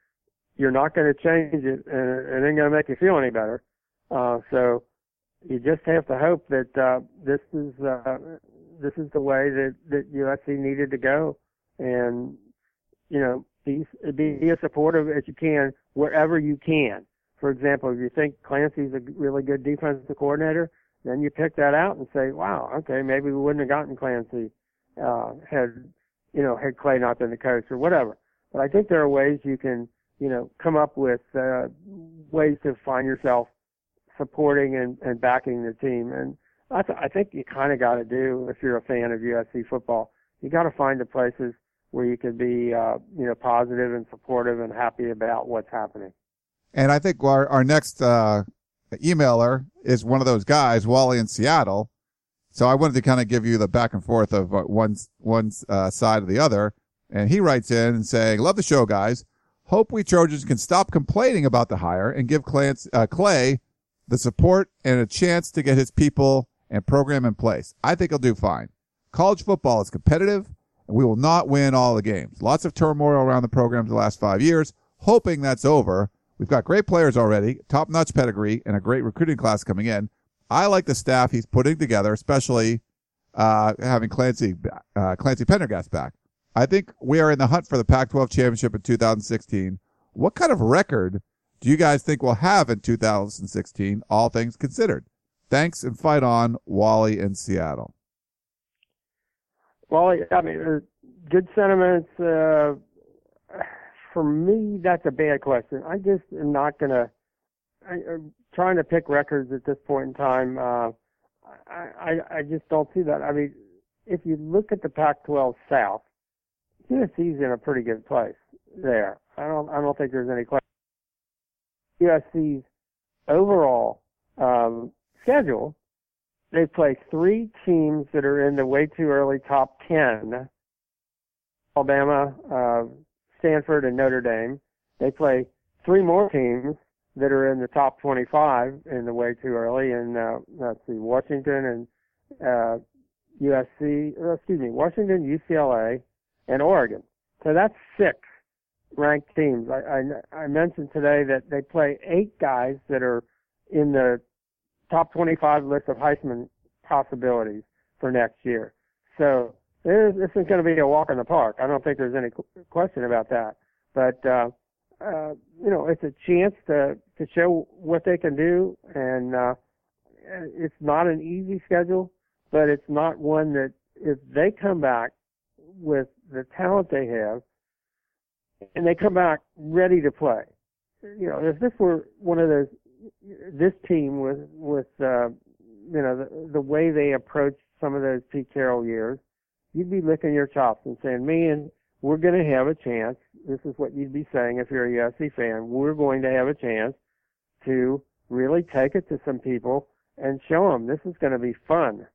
you're not going to change it, and it ain't going to make you feel any better. Uh, so you just have to hope that uh, this is uh, this is the way that that USC needed to go, and you know be be as supportive as you can wherever you can. For example, if you think Clancy's a really good defensive coordinator, then you pick that out and say, wow, okay, maybe we wouldn't have gotten Clancy uh, had you know had Clay not been the coach or whatever. But I think there are ways you can you know come up with uh, ways to find yourself supporting and, and backing the team. And I, th- I think you kind of got to do if you're a fan of USC football. You got to find the places where you can be, uh, you know, positive and supportive and happy about what's happening. And I think our our next uh, emailer is one of those guys, Wally in Seattle. So I wanted to kind of give you the back and forth of uh, one one uh, side or the other. And he writes in saying, "Love the show, guys. Hope we Trojans can stop complaining about the hire and give Clance, uh, Clay the support and a chance to get his people and program in place. I think he'll do fine. College football is competitive and we will not win all the games. Lots of turmoil around the program the last five years. Hoping that's over. We've got great players already, top notch pedigree, and a great recruiting class coming in. I like the staff he's putting together, especially uh, having Clancy uh, Clancy Pendergast back. I think we are in the hunt for the Pac-12 championship in 2016. What kind of record do you guys think we'll have in 2016, all things considered? Thanks and fight on, Wally in Seattle. Wally, I mean, uh, good sentiments. Uh, for me, that's a bad question. I just am not going to. I'm trying to pick records at this point in time. Uh, I, I, I just don't see that. I mean, if you look at the Pac-12 South, USC's in a pretty good place there. I don't, I don't think there's any question. USC's overall um, schedule, they play three teams that are in the way too early top 10 Alabama, uh, Stanford, and Notre Dame. They play three more teams that are in the top 25 in the way too early, and uh, let's see, Washington and uh, USC, uh, excuse me, Washington, UCLA, and Oregon. So that's six ranked teams. I, I, I mentioned today that they play eight guys that are in the top 25 list of Heisman possibilities for next year. So this is going to be a walk in the park. I don't think there's any question about that. But uh, uh, you know, it's a chance to to show what they can do, and uh, it's not an easy schedule, but it's not one that if they come back with the talent they have and they come back ready to play. You know, if this were one of those, this team with with uh, you know the, the way they approached some of those Pete Carroll years, you'd be licking your chops and saying, "Man, we're going to have a chance." This is what you'd be saying if you're a USC fan. We're going to have a chance to really take it to some people and show them this is going to be fun.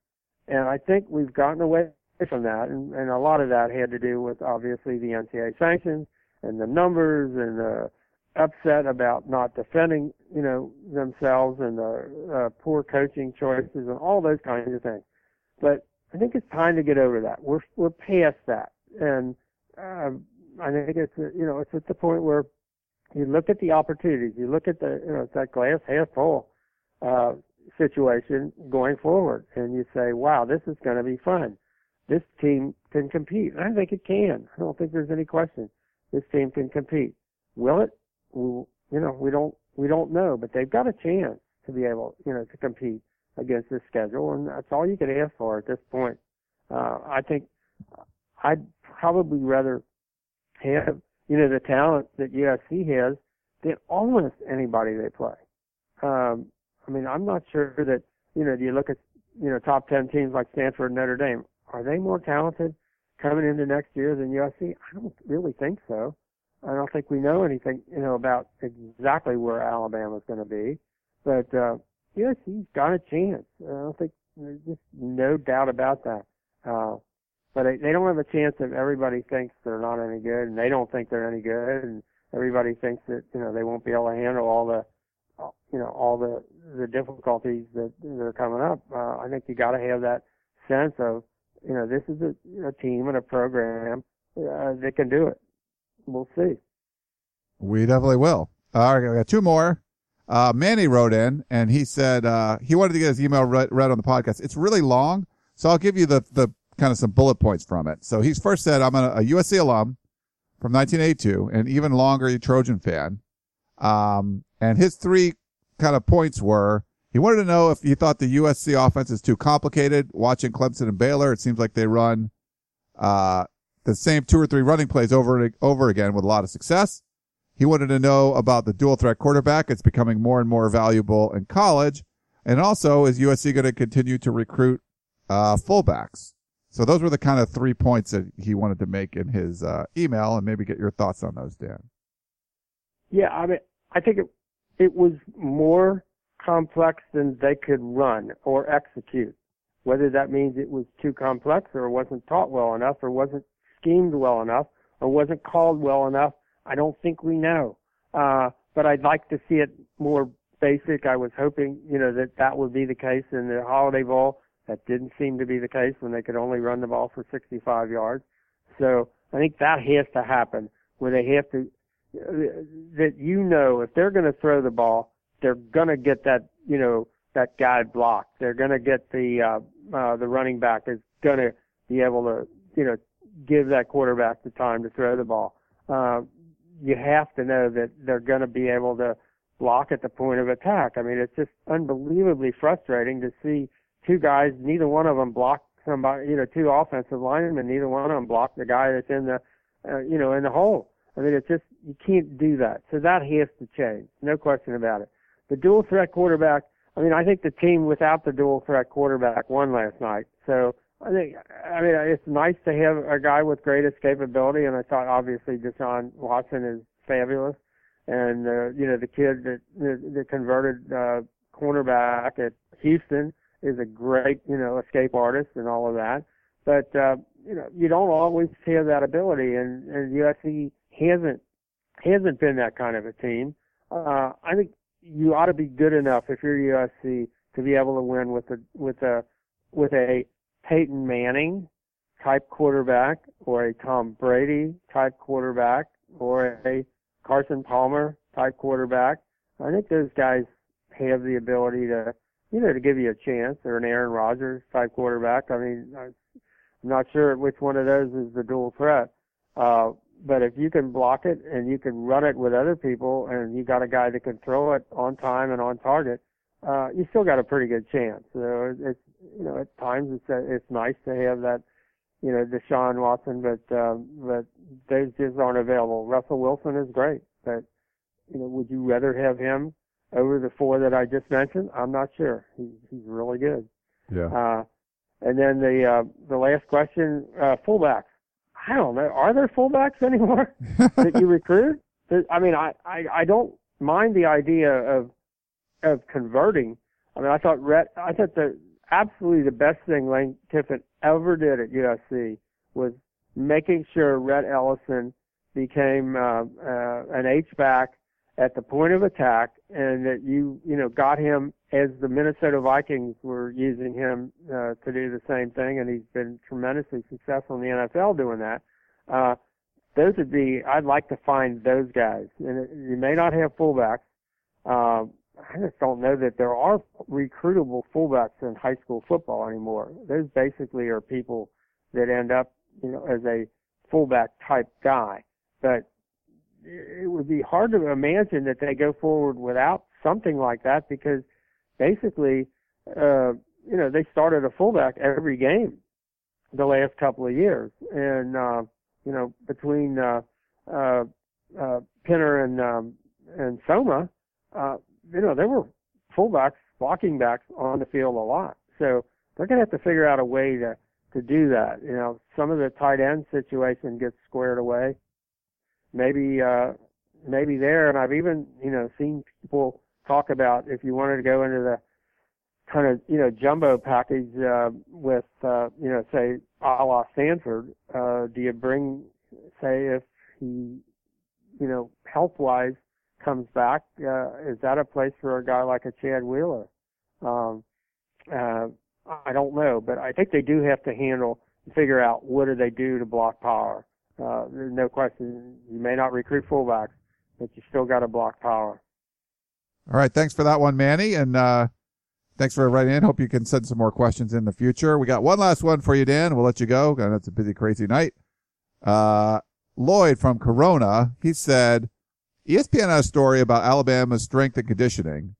And I think we've gotten away from that, and, and a lot of that had to do with obviously the NCAA sanctions and the numbers and the upset about not defending, you know, themselves and the uh, poor coaching choices and all those kinds of things. But I think it's time to get over that. We're we're past that, and uh, I think it's you know it's at the point where you look at the opportunities, you look at the you know it's that glass half full uh, situation going forward, and you say, wow, this is going to be fun. this team can compete. And I think it can. I don't think there's any question. This team can compete. Will it? You know, we don't we don't know, but they've got a chance to be able, you know, to compete against this schedule, and that's all you can ask for at this point. Uh, I think I'd probably rather have, you know, the talent that USC has than almost anybody they play. Um, I mean, I'm not sure that, you know, do you look at, you know, top 10 teams like Stanford and Notre Dame, are they more talented coming into next year than USC? I don't really think so. I don't think we know anything, you know, about exactly where Alabama's going to be, but uh, USC's got a chance. I don't think there's just no doubt about that. Uh, but they, they don't have a chance if everybody thinks they're not any good, and they don't think they're any good, and everybody thinks that you know they won't be able to handle all the, you know, all the the difficulties that that are coming up. Uh, I think you got to have that sense of, you know, this is a, a team and a program uh, that can do it. We'll see. We definitely will. All right, we got two more. Uh, Manny wrote in and he said, uh, he wanted to get his email read, read on the podcast. It's really long. So I'll give you the, the kind of some bullet points from it. So he's first said, I'm a, a USC alum from 1982 and even longer a Trojan fan. Um, and his three kind of points were, he wanted to know if he thought the USC offense is too complicated. Watching Clemson and Baylor, it seems like they run, uh, the same two or three running plays over and over again with a lot of success. He wanted to know about the dual threat quarterback. It's becoming more and more valuable in college. And also, is USC going to continue to recruit uh, fullbacks? So those were the kind of three points that he wanted to make in his uh, email, and maybe get your thoughts on those, Dan. Yeah, I mean, I think it it was more complex than they could run or execute. Whether that means it was too complex or wasn't taught well enough or wasn't schemed well enough or wasn't called well enough I don't think we know. Uh, but I'd like to see it more basic. I was hoping, you know, that that would be the case in the Holiday Bowl. That didn't seem to be the case when they could only run the ball for 65 yards. So I think that has to happen where they have to, that you know, if they're going to throw the ball, they're to get that, you know, that guy blocked. They're to get the, uh, uh, the running back is to be able to, you know, give that quarterback the time to throw the ball. Uh, you have to know that they're to be able to block at the point of attack. I mean, it's just unbelievably frustrating to see two guys, neither one of them block somebody, you know, two offensive linemen, neither one of them block the guy that's in the, uh, you know, in the hole. I mean, it's just, you can't do that. So that has to change. No question about it. The dual threat quarterback, I mean, I think the team without the dual threat quarterback won last night. So I think, I mean, it's nice to have a guy with great escapability, and I thought obviously Deshaun Watson is fabulous, and uh, you know the kid that the, converted uh, cornerback at Houston is a great, you know, escape artist and all of that. But uh, you know, you don't always have that ability, and, and USC hasn't hasn't been that kind of a team. Uh, I think you ought to be good enough if you're USC to be able to win with a with a with a Peyton Manning type quarterback or a Tom Brady type quarterback or a Carson Palmer type quarterback. I think those guys have the ability to, you know, to give you a chance or an Aaron Rodgers type quarterback. I mean, I'm not sure which one of those is the dual threat. Uh, but if you can block it and you can run it with other people and you got a guy that can throw it on time and on target, uh, you still got a pretty good chance. So it's, you know, at times it's, uh, it's nice to have that, you know, Deshaun Watson, but, um, but those just aren't available. Russell Wilson is great, but, you know, would you rather have him over the four that I just mentioned? I'm not sure. He's, he's really good. Yeah. Uh, and then the, uh, the last question, uh, fullbacks. I don't know. Are there fullbacks anymore that you recruit? I mean, I, I, I don't mind the idea of, of converting. I mean, I thought Rhett, I thought the absolutely the best thing Lane Kiffin ever did at USC was making sure Rhett Ellison became uh, uh, an H back at the point of attack, and that you you know got him as the Minnesota Vikings were using him uh, to do the same thing, and he's been tremendously successful in the NFL doing that. Uh, those would be I'd like to find those guys, and it, you may not have fullbacks. Uh, I just don't know that there are recruitable fullbacks in high school football anymore. Those basically are people that end up, you know, as a fullback type guy. But it would be hard to imagine that they go forward without something like that because basically, uh, you know, they started a fullback every game the last couple of years. And, uh, you know, between, uh, uh, uh, Pinner and, um, and Soma, uh, you know, there were fullbacks, blocking backs on the field a lot. So they're going to have to figure out a way to, to do that. You know, some of the tight end situation gets squared away. Maybe, uh, maybe there, and I've even, you know, seen people talk about if you wanted to go into the kind of, you know, jumbo package, uh, with, uh, you know, say, a la Stanford, uh, do you bring, say, if he, you know, health wise comes back, uh, is that a place for a guy like a Chad Wheeler? Um, uh, I don't know, but I think they do have to handle, figure out what do they do to block power. Uh, there's no question. You may not recruit fullbacks, but you still got to block power. All right. Thanks for that one, Manny. And, uh, thanks for writing in. Hope you can send some more questions in the future. We got one last one for you, Dan. We'll let you go. It's a busy, crazy night. Uh, Lloyd from Corona, he said, ESPN had a story about Alabama's strength and conditioning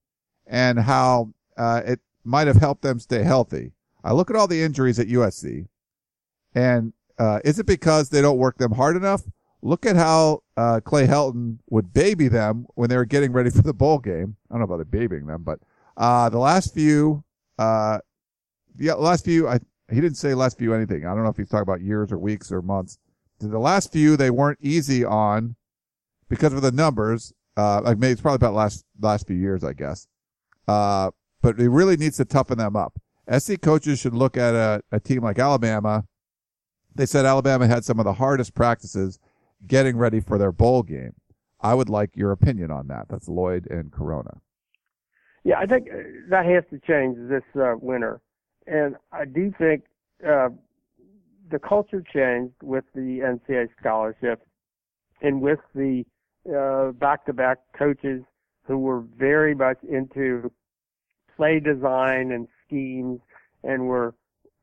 and how, uh, it might have helped them stay healthy. I look at all the injuries at USC and, uh, is it because they don't work them hard enough? Look at how, uh, Clay Helton would baby them when they were getting ready for the bowl game. I don't know about the babying them, but, uh, the last few, uh, yeah, last few, I, he didn't say last few anything. I don't know if he's talking about years or weeks or months. The last few, they weren't easy on because of the numbers. Uh, like maybe it's probably about last, last few years, I guess. Uh, but it really needs to toughen them up. SC coaches should look at a, a team like Alabama. They said Alabama had some of the hardest practices getting ready for their bowl game. I would like your opinion on that. That's Lloyd and Corona. Yeah, I think uh, that has to change this uh, winter, and I do think uh, the culture changed with the NCAA scholarship and with the uh, back-to-back coaches who were very much into play design and schemes and were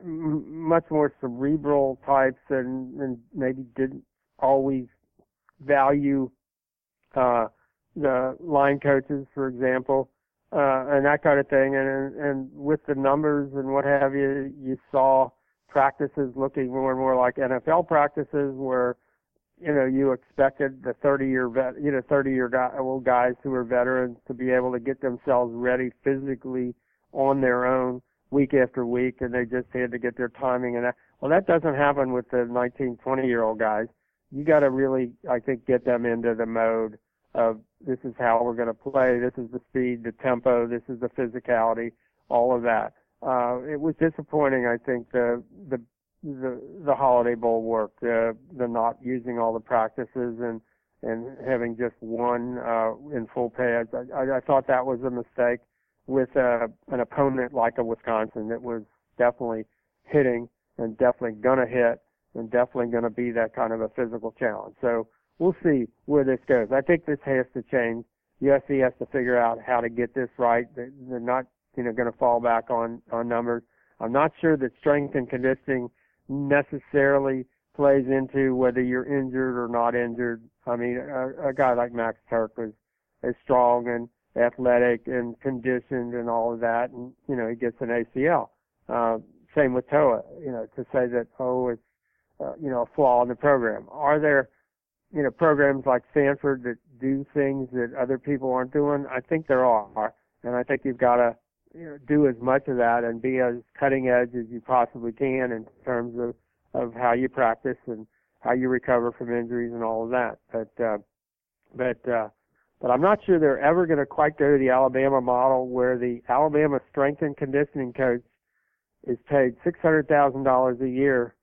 m- much more cerebral types and, and maybe didn't always value uh, the line coaches, for example, uh, and that kind of thing. And and with the numbers and what have you, you saw practices looking more and more like NFL practices, where you know you expected the 30 year vet, you know 30 year guy, old guys who are veterans to be able to get themselves ready physically on their own week after week, and they just had to get their timing and that. Well, that doesn't happen with the 19, 20 year old guys. You got to really, I think, get them into the mode of this is how we're going to play. This is the speed, the tempo. This is the physicality. All of that. Uh, it was disappointing. I think the the the the Holiday Bowl work, the the not using all the practices and and having just one uh, in full pads. I, I, I thought that was a mistake with uh, an opponent like a Wisconsin that was definitely hitting and definitely gonna hit and definitely gonna be that kind of a physical challenge. So we'll see where this goes. I think this has to change. USC has to figure out how to get this right. They're not, you know, going to fall back on on numbers. I'm not sure that strength and conditioning necessarily plays into whether you're injured or not injured. I mean, a, a guy like Max Tuerk was as strong and athletic and conditioned and all of that, and you know he gets an ACL. Uh, same with Toa. You know, to say that oh it's uh, you know a flaw in the program. Are there you know programs like Stanford that do things that other people aren't doing? I think there are, and I think you've got to you know, do as much of that and be as cutting edge as you possibly can in terms of of how you practice and how you recover from injuries and all of that. But uh, but uh, but I'm not sure they're ever going to quite go to the Alabama model where the Alabama strength and conditioning coach is paid $600,000 a year.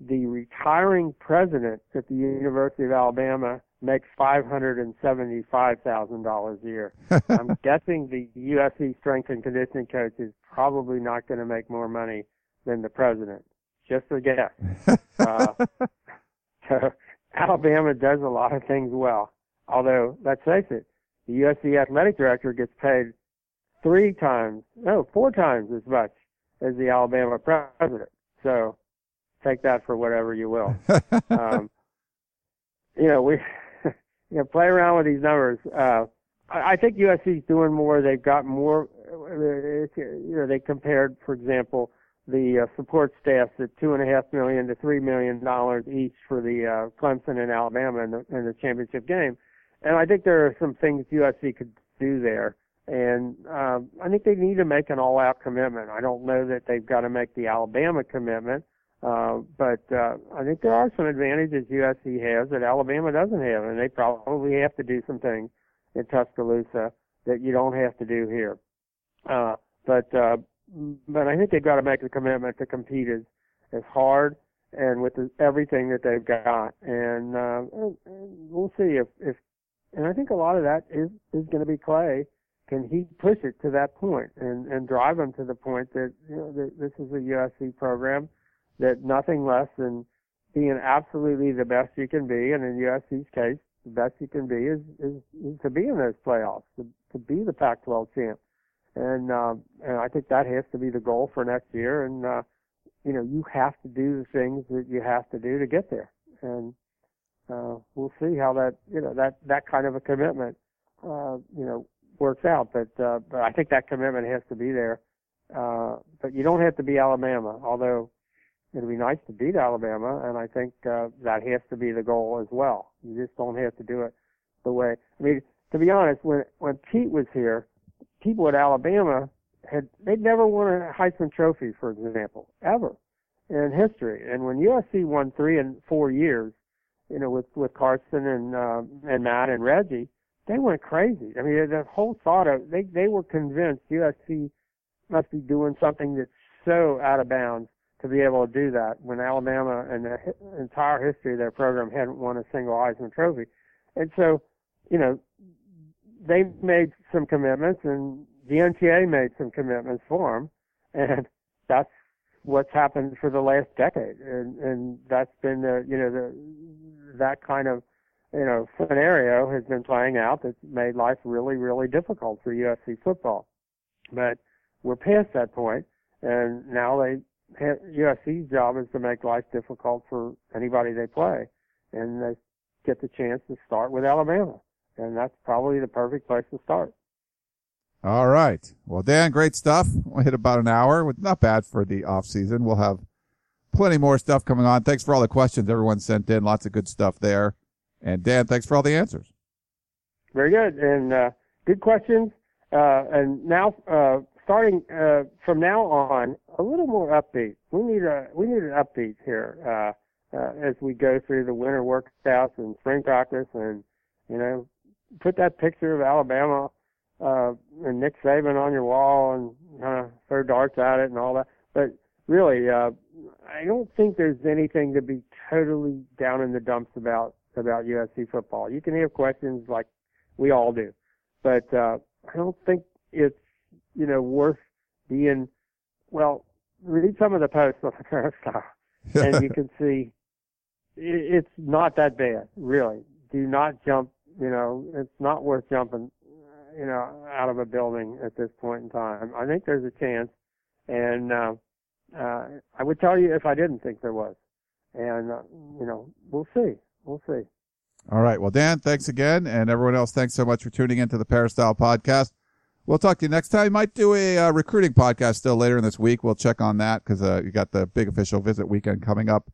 The retiring president at the University of Alabama makes $575,000 a year. I'm guessing the USC strength and conditioning coach is probably not going to make more money than the president. Just a guess. uh, so Alabama does a lot of things well. Although, let's face it, the USC athletic director gets paid three times, no, four times as much as the Alabama president. So, take that for whatever you will. um, you know, we you know play around with these numbers. Uh, I, I think USC's doing more. They've got more. You know, they compared, for example, the uh, support staffs at two and a half million to three million dollars each for the uh, Clemson and Alabama in the, in the championship game. And I think there are some things USC could do there. And um, I think they need to make an all-out commitment. I don't know that they've got to make the Alabama commitment, uh, but uh, I think there are some advantages USC has that Alabama doesn't have, and they probably have to do some things in Tuscaloosa that you don't have to do here. Uh, but uh, but I think they've got to make a commitment to compete as as hard and with the, everything that they've got, and, uh, and, and we'll see if if. And I think a lot of that is is going to be Clay. Can he push it to that point and and drive them to the point that you know that this is a USC program that nothing less than being absolutely the best you can be, and in USC's case, the best you can be is is, is to be in those playoffs, to, to be the Pac-12 champ and um, and I think that has to be the goal for next year. And uh, you know, you have to do the things that you have to do to get there, and uh, we'll see how that you know that that kind of a commitment uh, you know works out. But uh, but I think that commitment has to be there. Uh, but you don't have to be Alabama, although it'd be nice to beat Alabama, and I think uh, that has to be the goal as well. You just don't have to do it the way. I mean, to be honest, when when Pete was here, people at Alabama had they'd never won a Heisman Trophy, for example, ever in history. And when USC won three and four years, you know, with with Carson and uh, and Matt and Reggie, they went crazy. I mean, the whole thought of they they were convinced USC must be doing something that's so out of bounds to be able to do that when Alabama and the entire history of their program hadn't won a single Heisman Trophy. And so, you know, they made some commitments, and the NCAA made some commitments for them, and that's what's happened for the last decade, and and that's been the you know the that kind of you know scenario has been playing out that's made life really really difficult for USC football, but we're past that point, and now they USC's job is to make life difficult for anybody they play, and they get the chance to start with Alabama and that's probably the perfect place to start. All right. Well, Dan, great stuff. We hit about an hour. Not bad for the off season. We'll have plenty more stuff coming on. Thanks for all the questions everyone sent in. Lots of good stuff there. And Dan, thanks for all the answers. Very good. And, uh, good questions. Uh, and now, uh, starting, uh, from now on, a little more upbeat. We need a, we need an upbeat here, uh, uh, as we go through the winter workouts and spring practice and, you know, put that picture of Alabama uh, and Nick Saban on your wall and kind of throw darts at it and all that. But really, uh, I don't think there's anything to be totally down in the dumps about about USC football. You can have questions like we all do, but uh, I don't think it's you know worth being. Well, read some of the posts on the Peristyle, and you can see it's not that bad, really. Do not jump you know, it's not worth jumping, you know, out of a building at this point in time. I think there's a chance, and uh, uh, I would tell you if I didn't think there was, and uh, you know, we'll see, we'll see. All right. Well, Dan, thanks again, and everyone else, thanks so much for tuning into the Peristyle podcast. We'll talk to you next time. Might do a uh, recruiting podcast still later in this week. We'll check on that because uh, you got the big official visit weekend coming up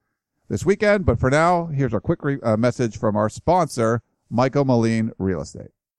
this weekend. But for now, here's a quick re- uh, message from our sponsor, Michael Moline Real Estate.